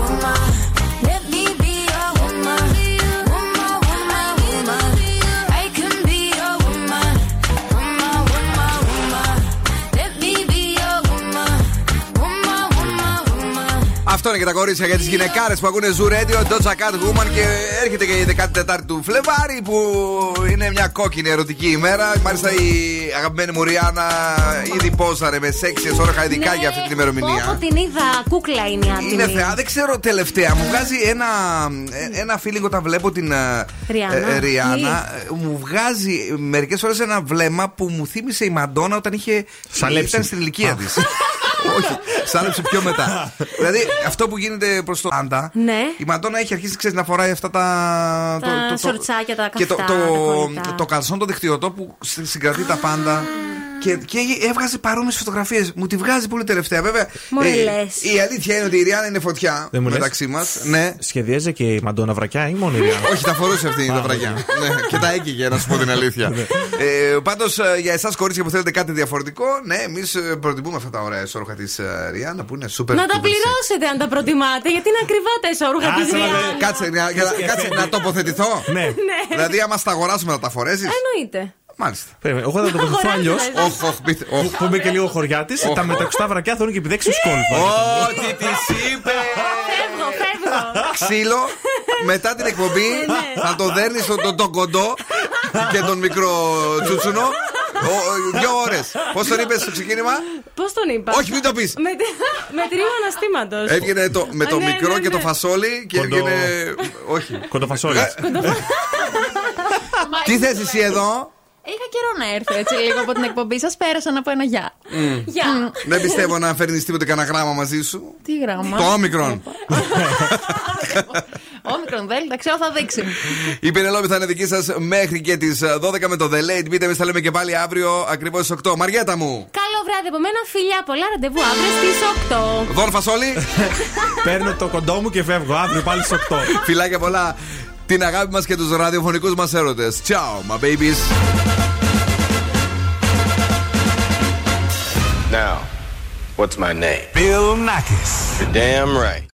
Woman, Αυτό είναι και τα κορίτσια για τις γυναικάρες που ακούνε Zoo Radio, Doja Cat Woman και έρχεται και η 14η του Φλεβάρι που είναι μια κόκκινη ερωτική ημέρα. Μάλιστα η αγαπημένη μου Ριάννα ήδη πόζαρε με σεξι εσόρουχα ειδικά για αυτή την ημερομηνία. Όπω την είδα, κούκλα είναι η άντρη. Είναι θεά, δεν ξέρω τελευταία. Μου βγάζει ένα, ε, ένα feeling όταν βλέπω την ε, Ριάννα. ε, Ριάννα. Ε, Μου βγάζει μερικές φορές ένα βλέμμα που μου θύμισε η Μαντόνα όταν είχε. Σαλέψει. Ήταν στην ηλικία της. (laughs) Όχι, σάλεψε πιο μετά. δηλαδή αυτό που γίνεται προς το Άντα. Ναι. Η Μαντόνα έχει αρχίσει ξέρεις, να φοράει αυτά τα. Τα σορτσάκια, τα και το, καυτά, το, τα κολλητά. το καλσόν το δεχτυωτό που συ- συγκρατεί τα πάντα. Και, και έβγαζε παρόμοιες φωτογραφίες. Μου τη βγάζει πολύ τελευταία. Βέβαια, Μωρέ, ε, λες. η αλήθεια είναι ότι η Ριάννα είναι φωτιά Δεν μου λες. μεταξύ μας. Ναι. Σχεδίαζε και η Μαντόνα βρακιά ή μόνο η Ριάννα; Όχι, τα φορούσε αυτή τα Α, βραγιά. ναι, και τα έκαιγε, να σου πω την αλήθεια. ε, Πάντως, για εσάς, κορίτσια που θέλετε κάτι διαφορετικό, ναι, εμείς προτιμούμε αυτά τα ωραία εσόρουχα της Ριάννα που είναι super. Να τα super πληρώσετε αν τα προτιμάτε, γιατί είναι ακριβά τα εσόρουχα της Άσε να Ριάννα. δω. Κάτσε, να- για να- κάτσε να τοποθετηθώ. Ναι. Δηλαδή, άμα στα αγοράσουμε να τα φορέσεις; Εννοείται. Μάλιστα. Περίμενε, Εγώ θα το βοηθήσω Αγοράζω, αλλιώς. λες. Όχι, όχι, πείτε. όχι. Που είμαι και λίγο χωριά τη. Τα μεταξωτά βρακιά θα είναι και επί δέξιου κόλπα. Ό,τι της είπε. Φεύγω, φεύγω. Ξύλο, μετά την εκπομπή θα το δέρνεις στον τον, τον κοντό και τον μικρό τσούτσουνο. Ο- Δύο ώρες. Πώς τον είπες στο ξεκίνημα, Πώς τον είπα; Όχι, μην το πεις. Με, με τρίο αναστήματος. Έβγαινε το, με το Ναι, ναι, μικρό ναι, και το ναι. φασόλι και Κοντο- έβγαινε. Όχι. Κοντοφασόλη. Ε, Τι θες εσύ εδώ, Είχα καιρό να έρθω έτσι λίγο από την εκπομπή σας. Πέρασα να πω ένα γεια. Γεια. Δεν πιστεύω να φέρνεις τίποτε κανένα γράμμα μαζί σου. Τι γράμμα; Το όμικρον. Όμικρον Δέλτα, ξέρω θα δείξει. Η Πενελόπη θα είναι δική σας μέχρι και τις 12 με το The Late. Μπείτε, εμείς θα λέμε και πάλι αύριο ακριβώς στι 8. Μαριέτα μου. Καλό βράδυ από μένα, φιλιά. Πολλά ραντεβού αύριο στις 8. Δον φασόλι. Παίρνω το κοντό μου και φεύγω αύριο πάλι στις 8. Φιλάκια πολλά. Την αγάπη μα και του ραδιοφωνικού μα έρωτε. Ciao, my babies. Now, what's my name? Bill Nackis. You're damn right.